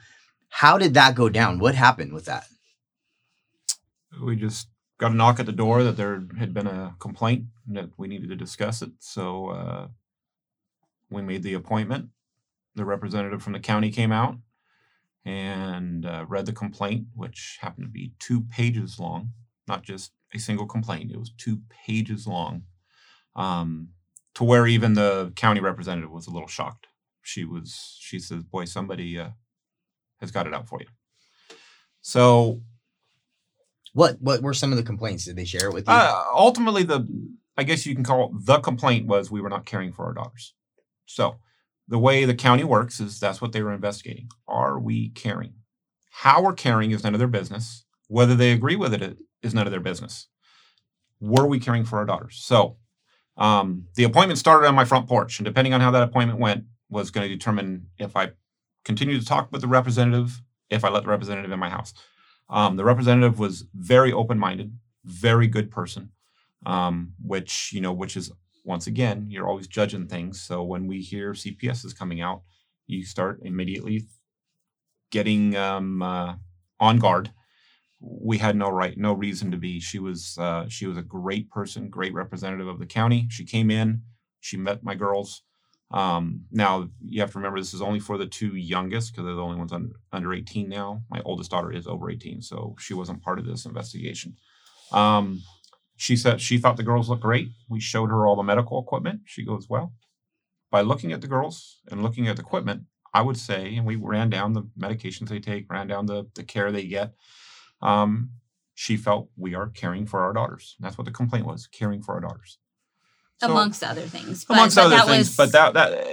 How did that go down? What happened with that? We just got a knock at the door that there had been a complaint that we needed to discuss it. So uh, we made the appointment. The representative from the county came out and uh, read the complaint, which happened to be two pages long, not just a single complaint. It was two pages long, um, to where even the county representative was a little shocked. She was, she says, "Boy, somebody uh, has got it out for you." So, what what were some of the complaints? Did they share it with you? Uh, ultimately, the I guess you can call it the complaint was we were not caring for our daughters. So the way the county works is that's what they were investigating. Are we caring? How we're caring is none of their business. Whether they agree with it is none of their business. Were we caring for our daughters? So um, the appointment started on my front porch, and depending on how that appointment went, was going to determine if I continue to talk with the representative, if I let the representative in my house. Um, the representative was very open-minded, very good person, um, which you know, which is once again, you're always judging things. So when we hear CPS is coming out, you start immediately getting um, uh, on guard. We had no right, no reason to be. She was uh, she was a great person, great representative of the county. She came in, she met my girls. Um, now you have to remember this is only for the two youngest because they're the only ones under, under 18 now. My oldest daughter is over 18, so she wasn't part of this investigation. Um, she said she thought the girls looked great. We showed her all the medical equipment. She goes, Well, by looking at the girls and looking at the equipment, I would say, and we ran down the medications they take, ran down the, the care they get. Um, she felt we are caring for our daughters. that's what the complaint was caring for our daughters. So, amongst other things. But, amongst but other things. Was... But that, that,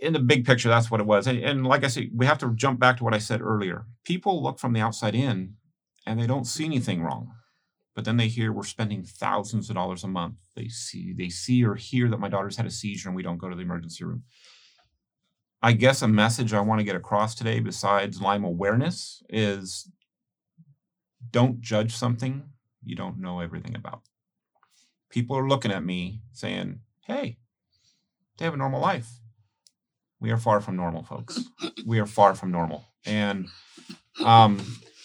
in the big picture, that's what it was. And, and like I said, we have to jump back to what I said earlier. People look from the outside in and they don't see anything wrong but then they hear we're spending thousands of dollars a month. They see they see or hear that my daughter's had a seizure and we don't go to the emergency room. I guess a message I want to get across today, besides Lyme awareness, is don't judge something you don't know everything about. People are looking at me saying, hey, they have a normal life. We are far from normal, folks. we are far from normal. And um,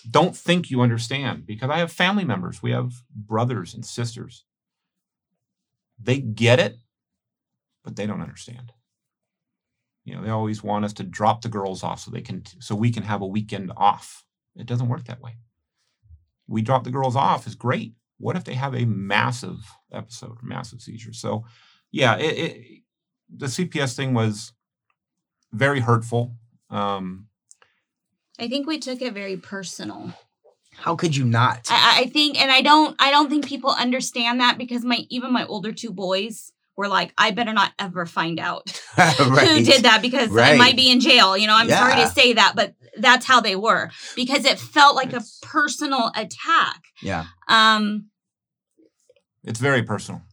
don't think you understand because I have family members, we have brothers and sisters. They get it, but they don't understand. You know, they always want us to drop the girls off so they can so we can have a weekend off. It doesn't work that way. we drop the girls off is great. What if they have a massive episode, massive seizure? So, yeah, it, it, the CPS thing was very hurtful. Um, I think we took it very personal. How could you not? I, I think, and I don't, I don't think people understand that because my even my older two boys were like, I better not ever find out who did that because Right. I might be in jail. You know, I'm sorry to say that, but that's how they were because it felt like It's- a personal attack. Yeah. Um, it's very personal.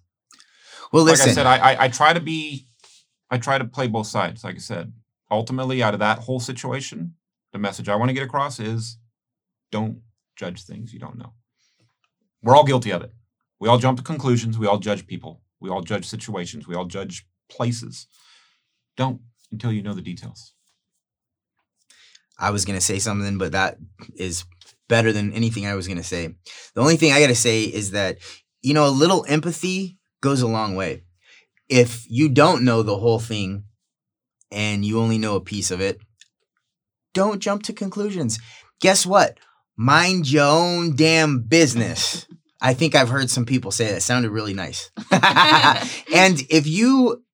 Well, like listen. I said, I, I I try to be, I try to play both sides. Like I said, ultimately, out of that whole situation, the message I want to get across is, don't judge things you don't know. We're all guilty of it. We all jump to conclusions. We all judge people. We all judge situations. We all judge places. Don't until you know the details. I was gonna say something, but that is better than anything I was gonna say. The only thing I gotta say is that you know a little empathy goes a long way. If you don't know the whole thing and you only know a piece of it, don't jump to conclusions. Guess what? Mind your own damn business. I think I've heard some people say that. It sounded really nice. and if you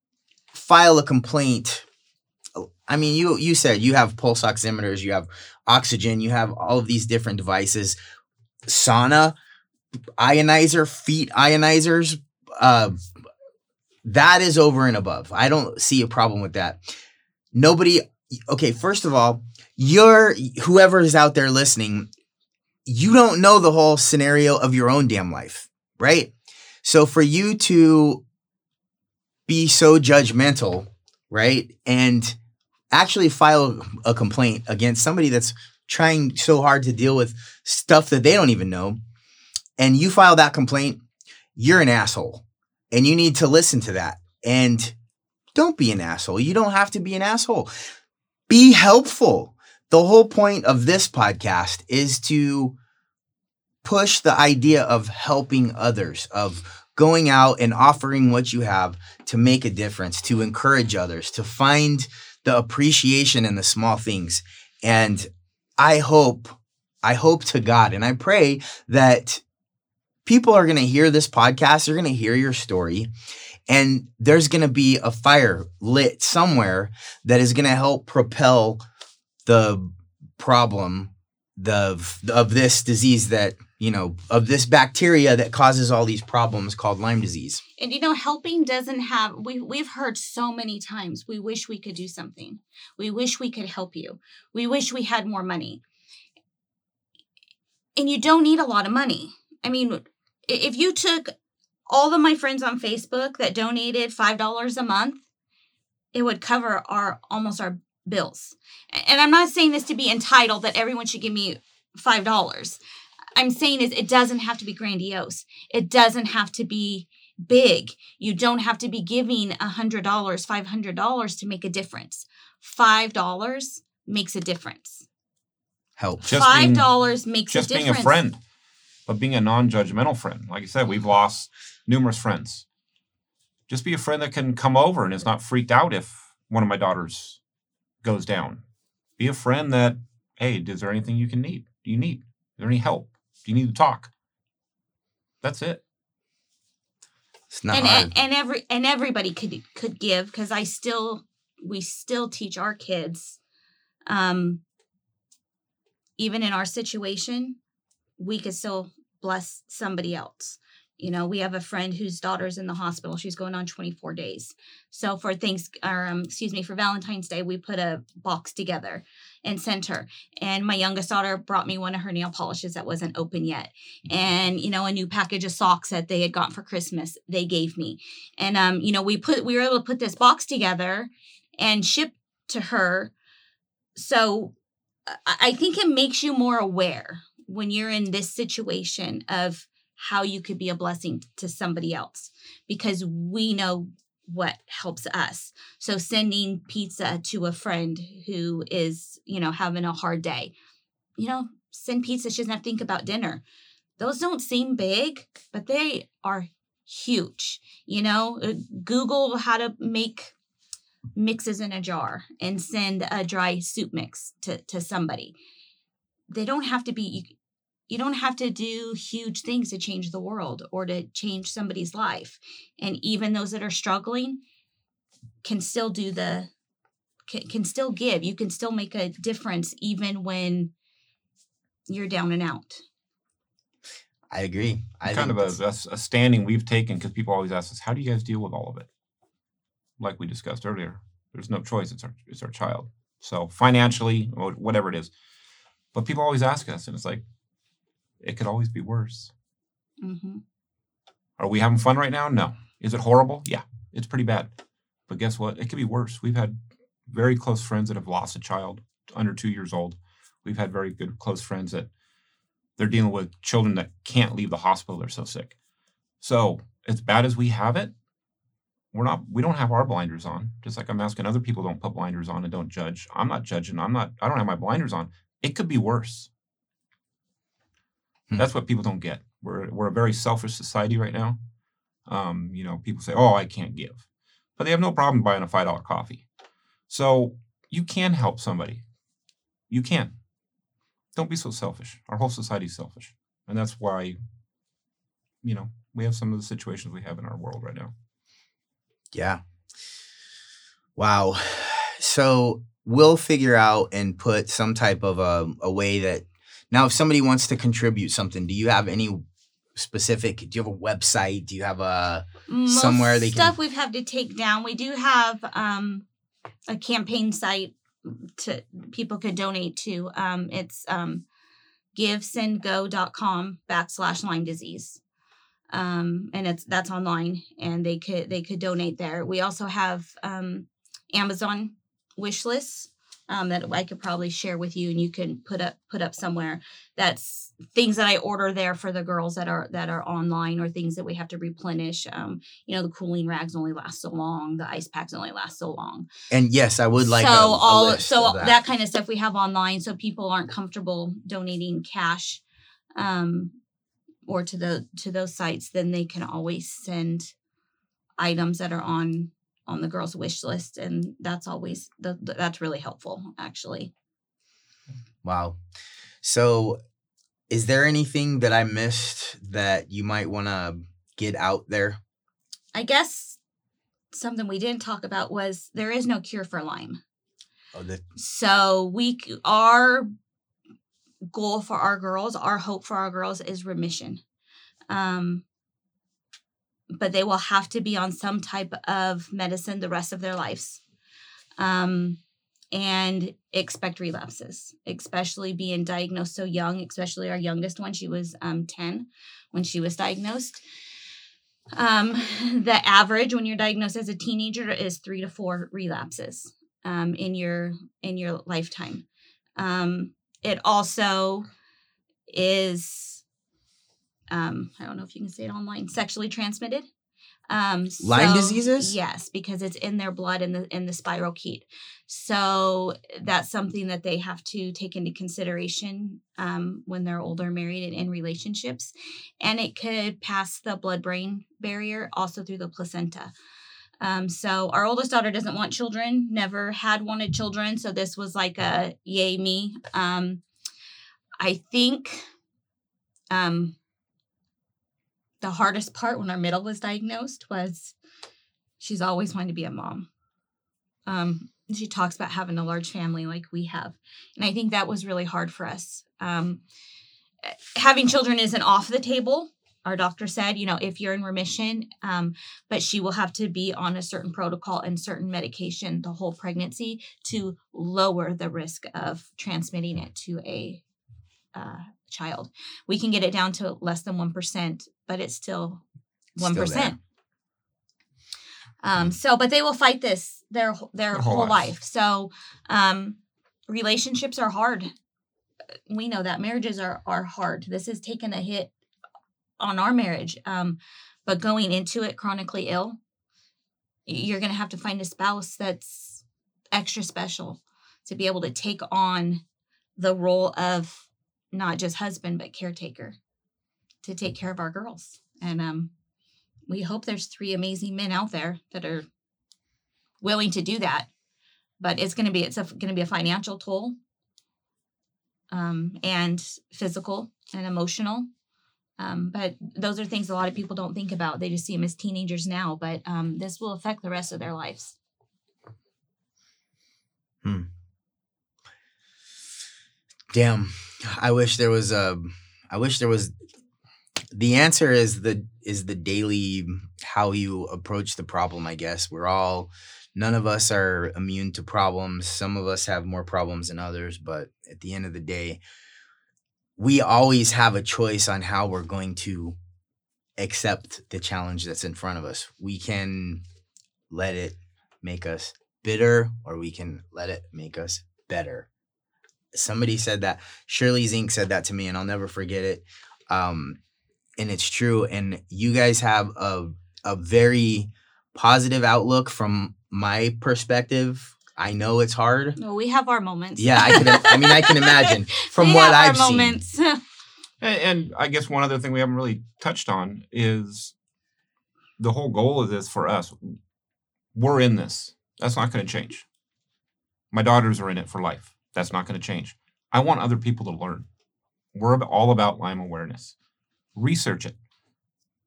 file a complaint I mean, you you said you have pulse oximeters, you have oxygen, you have all of these different devices, sauna, ionizer, feet ionizers. Uh, that is over and above. I don't see a problem with that. Nobody. Okay, first of all, you're whoever is out there listening. You don't know the whole scenario of your own damn life, right? So for you to be so judgmental, right, and actually file a complaint against somebody that's trying so hard to deal with stuff that they don't even know, and you file that complaint, you're an asshole. And you need to listen to that. And don't be an asshole. You don't have to be an asshole. Be helpful. The whole point of this podcast is to push the idea of helping others, of going out and offering what you have to make a difference, to encourage others, to find the appreciation in the small things. And I hope, I hope to God and I pray that people are going to hear this podcast, they're going to hear your story, and there's going to be a fire lit somewhere that is going to help propel the problem the of this disease that you know of this bacteria that causes all these problems called Lyme disease. and you know, helping doesn't have. We we've heard so many times. We wish we could do something. We wish we could help you. We wish we had more money. And you don't need a lot of money. I mean, if you took all of my friends on Facebook that donated five dollars a month, it would cover our almost our bills. And I'm not saying this to be entitled that everyone should give me five dollars. I'm saying is it doesn't have to be grandiose. It doesn't have to be big. You don't have to be giving a hundred dollars, five hundred dollars to make a difference. Five dollars makes a difference. Help. Just Five being- dollars makes just a being a friend, but being a non-judgmental friend. Like I said, we've lost numerous friends. Just be a friend that can come over and is not freaked out if one of my daughters goes down. Be a friend that, hey, is there anything you can need? Do you need? Is there any help? Do you need to talk? That's it. It's not and, hard. and and every and everybody could could give because I still we still teach our kids um even in our situation we could still bless somebody else you know we have a friend whose daughter's in the hospital. She's going on 24 days. So for things or um, excuse me for valentine's day we put a box together and sent her. And my youngest daughter brought me one of her nail polishes that wasn't open yet. And you know a new package of socks that they had gotten for christmas they gave me. And um you know we put we were able to put this box together and ship to her. So I think it makes you more aware when you're in this situation of how you could be a blessing to somebody else because we know what helps us. So sending pizza to a friend who is you know having a hard day you know send pizza. She doesn't have to think about dinner. Those don't seem big but they are huge you know? Uh, google how to make mixes in a jar and send a dry soup mix to, to somebody. They don't have to be you don't have to do huge things to change the world or to change somebody's life and even those that are struggling can still do the can, can still give you can still make a difference even when you're down and out I agree. I kind think of a, a standing we've taken because people always ask us, "How do you guys deal with all of it?" Like we discussed earlier, there's no choice; it's our it's our child. So financially, or whatever it is, but people always ask us, and it's like, it could always be worse. hmm Are we having fun right now? No. Is it horrible? Yeah, it's pretty bad. But guess what? It could be worse. We've had very close friends that have lost a child under two years old. We've had very good close friends that they're dealing with children that can't leave the hospital. They're so sick. So as bad as we have it, we're not. We don't have our blinders on. Just like I'm asking other people, don't put blinders on and don't judge. I'm not judging. I'm not. I don't have my blinders on. It could be worse. Hmm. That's what people don't get. We're we're a very selfish society right now. Um, you know, people say, "Oh, I can't give," but they have no problem buying a five dollar coffee. So you can help somebody. You can. Don't be so selfish. Our whole society is selfish, and that's why, you know, we have some of the situations we have in our world right now. Yeah. Wow. So we'll figure out and put some type of a, a way that now if somebody wants to contribute something, do you have any specific do you have a website? Do you have a Most Somewhere they can- stuff we've had to take down. We do have um, a campaign site to people could donate to. Um, it's um, givesendgo.com backslash Lyme disease. Um, and it's that's online and they could they could donate there. We also have um, Amazon wish lists um, that I could probably share with you and you can put up put up somewhere. That's things that I order there for the girls that are that are online or things that we have to replenish. Um, you know, the cooling rags only last so long, the ice packs only last so long. and yes, I would like so a, a all list so that. that. kind of stuff we have online, so people aren't comfortable donating cash, um, or to the to those sites. Then they can always send items that are on on the girls' wish list, and that's always the, that's really helpful actually. Wow. So is there anything that I missed that you might want to get out there? I guess something we didn't talk about was there is no cure for Lyme. Oh, the, So we our goal for our girls, our hope for our girls is remission. Um but they will have to be on some type of medicine the rest of their lives. Um and expect relapses, especially being diagnosed so young, especially our youngest one. She was um 10 when she was diagnosed. Um, the average when you're diagnosed as a teenager is three to four relapses um, in your in your lifetime. Um, it also is um, I don't know if you can say it online sexually transmitted. Um, Lyme diseases? Yes, because it's in their blood in the in the spirochete. So that's something that they have to take into consideration um, when they're older, married, and in relationships. And it could pass the blood brain barrier also through the placenta. Um, so our oldest daughter doesn't want children, never had wanted children. So this was like a yay me. Um, I think um, the hardest part when our middle was diagnosed was she's always wanted to be a mom. Um, she talks about having a large family like we have. And I think that was really hard for us. Um, having children isn't off the table. Our doctor said, you know, if you're in remission, um, but she will have to be on a certain protocol and certain medication the whole pregnancy to lower the risk of transmitting it to a uh, child. We can get it down to less than 1%, but it's still 1%. Still. Um, so, but they will fight this their their, Their whole, whole life. life. So, um, relationships are hard. We know that marriages are are hard. This has taken a hit on our marriage. Um, but going into it chronically ill, you're going to have to find a spouse that's extra special to be able to take on the role of not just husband but caretaker to take care of our girls. And um, we hope there's three amazing men out there that are willing to do that. But it's going to be it's going to be a financial toll, um, and physical and emotional. Um, but those are things a lot of people don't think about. They just see them as teenagers now, but um, this will affect the rest of their lives. hmm Damn. I wish there was a I wish there was the answer is the is the daily how you approach the problem, I guess. We're all none of us are immune to problems. Some of us have more problems than others, but at the end of the day, we always have a choice on how we're going to accept the challenge that's in front of us. We can let it make us bitter or we can let it make us better somebody said that shirley zink said that to me and i'll never forget it um and it's true and you guys have a a very positive outlook from my perspective i know it's hard No, we have our moments. yeah i can i mean i can imagine from We what have i've our seen moments. And, and I guess one other thing we haven't really touched on is the whole goal of this for us. We're in this. That's not going to change. My daughters are in it for life. That's not going to change. I want other people to learn. We're all about Lyme awareness. Research it.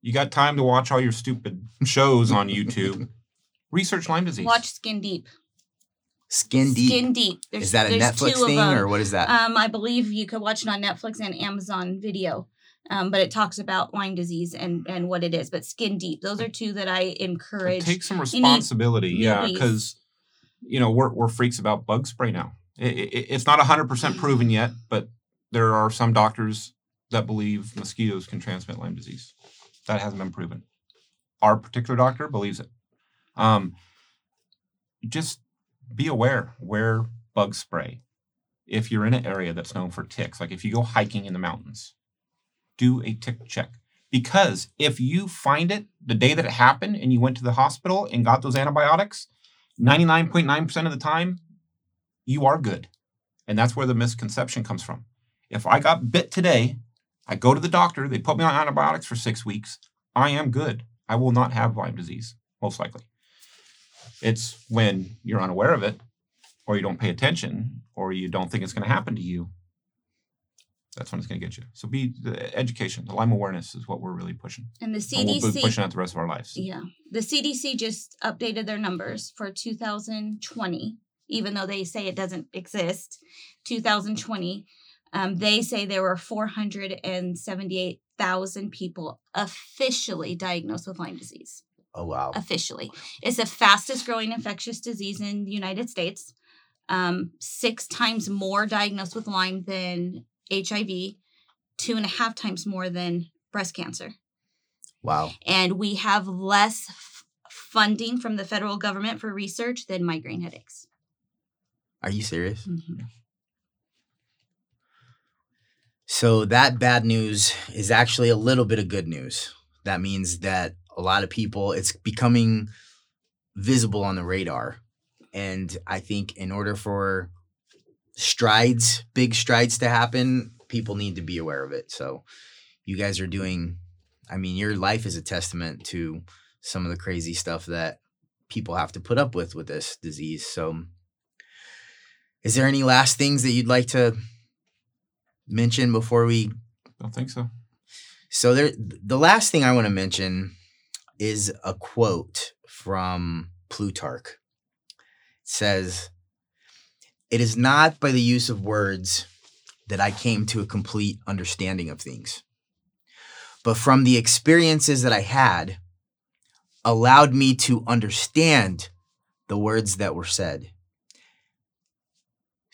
You got time to watch all your stupid shows on YouTube. Research Lyme disease. Watch Skin Deep. skin deep Skin Deep. There's, is that a netflix thing or what is that Um, I believe you could watch it on Netflix and Amazon Video. Um, but it talks about Lyme disease and and what it is. But Skin Deep, those are two that I encourage. Take some need responsibility, yeah, because you know we're we're freaks about bug spray now. It's not hundred percent proven yet, but there are some doctors that believe mosquitoes can transmit Lyme disease. That hasn't been proven. Our particular doctor believes it. Um, just be aware. Wear bug spray. If you're in an area that's known for ticks, like if you go hiking in the mountains, do a tick check. Because if you find it the day that it happened and you went to the hospital and got those antibiotics, 99.9% of the time, you are good. And that's where the misconception comes from. If I got bit today, I go to the doctor, they put me on antibiotics for six weeks, I am good. I will not have Lyme disease, most likely. It's when you're unaware of it, or you don't pay attention, or you don't think it's going to happen to you. That's when it's going to get you. So be the education, the Lyme awareness is what we're really pushing. and the And we'll be CDC. pushing out the rest of our lives. Yeah. The CDC just updated their numbers for 2020, even though they say it doesn't exist. 2020, um, they say there were 478,000 people officially diagnosed with Lyme disease. oh wow Officially. It's the fastest growing infectious disease in the United States. Um, six times more diagnosed with Lyme than HIV, two and a half times more than breast cancer wow and we have less f- funding from the federal government for research than migraine headaches. Are you serious Mm-hmm. So that bad news is actually a little bit of good news. That means that a lot of people it's becoming visible on the radar. And I think in order for strides, big strides to happen, people need to be aware of it. So you guys are doing I mean your life is a testament to some of the crazy stuff that people have to put up with with this disease. So is there any last things that you'd like to mention before we Don't think so. so there the last thing i want to mention is a quote from plutarch it says it is not by the use of words that i came to a complete understanding of things but from the experiences that i had allowed me to understand the words that were said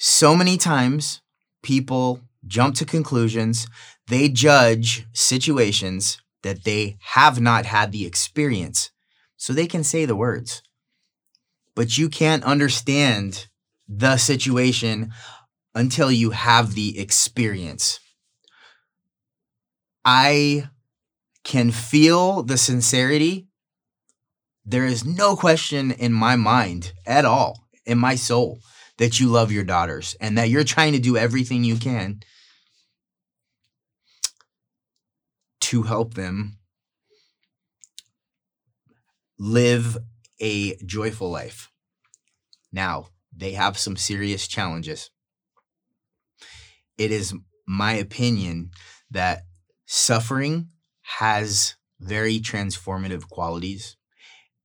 so many times people jump to conclusions they judge situations that they have not had the experience so they can say the words. But you can't understand the situation until you have the experience. I can feel the sincerity. There is no question in my mind at all in my soul that you love your daughters and that you're trying to do everything you can to help them live a joyful life. Now, they have some serious challenges. It is my opinion that suffering has very transformative qualities.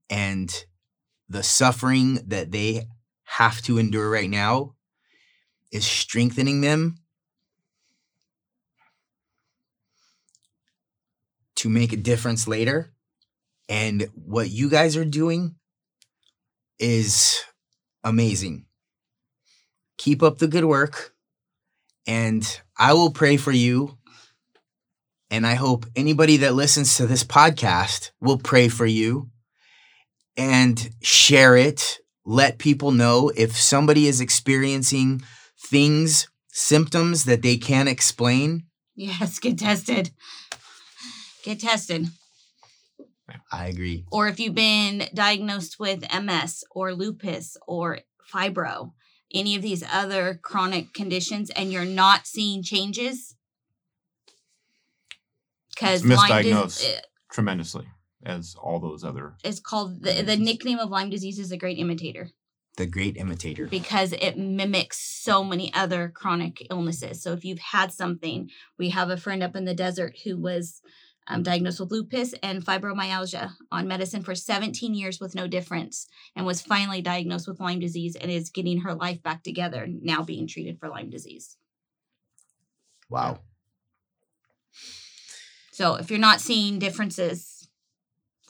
And the suffering that they have to endure right now is strengthening them to make a difference later. And what you guys are doing is amazing. Keep up the good work. And I will pray for you. And I hope anybody that listens to this podcast will pray for you and share it. Let people know if somebody is experiencing things, symptoms that they can't explain. Yes, get tested. Get tested. I agree. Or if you've been diagnosed with MS or lupus or fibro, any of these other chronic conditions, and you're not seeing changes, because It's Lyme dis- misdiagnosed. uh, tremendously as all those other. it's called the, the nickname of Lyme disease is a great imitator The great imitator. because it mimics so many other chronic illnesses. So if you've had something, we have a friend up in the desert who was um, diagnosed with lupus and fibromyalgia on medicine for 17 years with no difference and was finally diagnosed with Lyme disease and is getting her life back together now being treated for Lyme disease. Wow. So if you're not seeing differences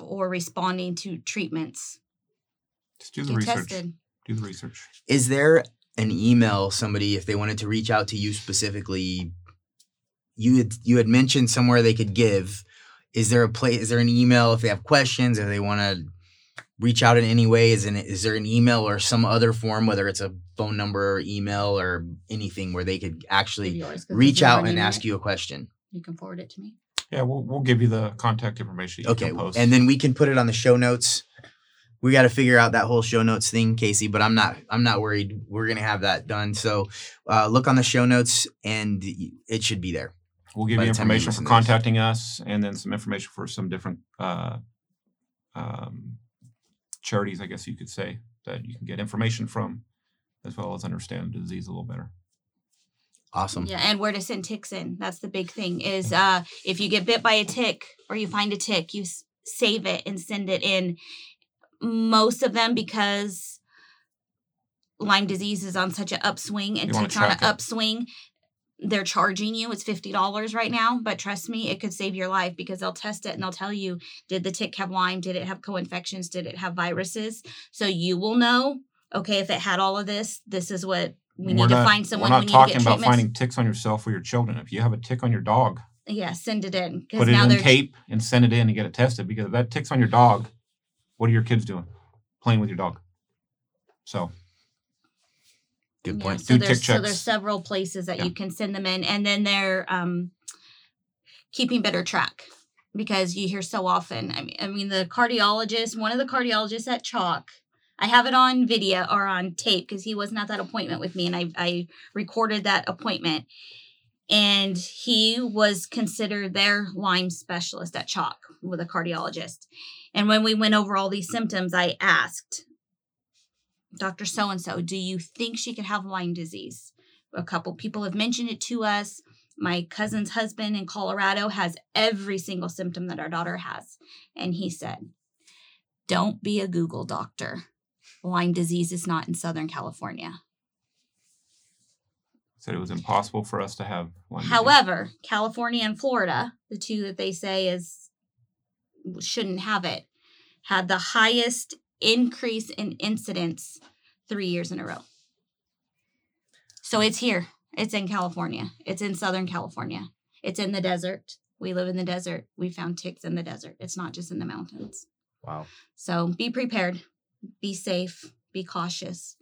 or responding to treatments. Just do the get research. tested. Do the research. Is there an email somebody if they wanted to reach out to you specifically? You had you had mentioned somewhere they could give. Is there a place? Is there an email if they have questions or they want to reach out in any way? Is an is there an email or some other form, whether it's a phone number, or email, or anything where they could actually Yours, 'cause reach out and ask net. you a question? You can forward it to me. Yeah, we'll we'll give you the contact information. You Okay, can post. and then we can put it on the show notes. We got to figure out that whole show notes thing, Casey. But I'm not. I'm not worried. We're gonna have that done. So uh, look on the show notes, and it should be there. We'll give you the time you information for contacting us, and then some information for some different uh, um, charities, I guess you could say, that you can get information from, as well as understand the disease a little better. Awesome. Yeah, and where to send ticks in. That's the big thing. Is uh if you get bit by a tick or you find a tick, you s- save it and send it in. Most of them because Lyme disease is on such an upswing and ticks on an it. upswing. They're charging you. It's fifty dollars right now, but trust me, it could save your life because they'll test it and they'll tell you: Did the tick have Lyme? Did it have co-infections? Did it have viruses? So you will know. Okay, if it had all of this, this is what we We're need to find someone. We're we not need talking to get about finding ticks on yourself or your children. If you have a tick on your dog, Yeah, send it in put it now in tape and send it in and get it tested. Because if that tick's on your dog, what are your kids doing? Playing with your dog. So Good yeah, point. So Do there's so there's several places that Yeah. you can send them in, and then they're um, keeping better track because you hear so often. I mean, I mean the cardiologist, one of the cardiologists at CHOC. I have it on video or on tape because he wasn't at that appointment with me, and I I recorded that appointment. And he was considered their Lyme specialist at CHOC with a cardiologist. And when we went over all these symptoms, I asked, Dr. So and so, do you think she could have Lyme disease? A couple people have mentioned it to us. My cousin's husband in Colorado has every single symptom that our daughter has. And he said, Don't be a Google doctor. Lyme disease is not in Southern California. said it was impossible for us to have Lyme disease. However, California and Florida, the two that they say is shouldn't have it, had the highest increase in incidents three years in a row. So it's here. It's in California. It's in Southern California. It's in the desert. We live in the desert. We found ticks in the desert. It's not just in the mountains. Wow. So be prepared, be safe, be cautious.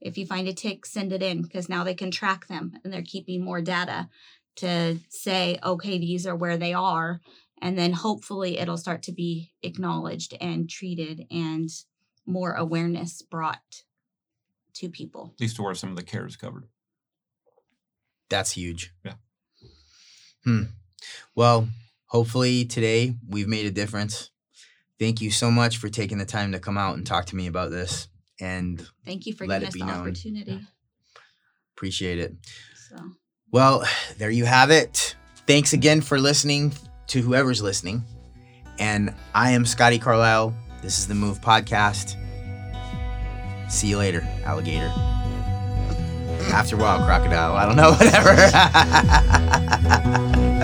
If you find a tick, send it in because now they can track them and they're keeping more data to say, okay, these are where they are. And then hopefully it'll start to be acknowledged and treated and more awareness brought to people. At least to where some of the care is covered. That's huge. Yeah. Hmm. Well, hopefully today we've made a difference thank you so much for taking the time to come out and talk to me about this. And thank you for giving us the known. opportunity. Yeah. Appreciate it. So. Well, there you have it. Thanks again for listening to whoever's listening. And I am Scotty Carlisle. This is the Move Podcast. See you later, alligator. After a while, crocodile. I don't know,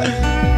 whatever.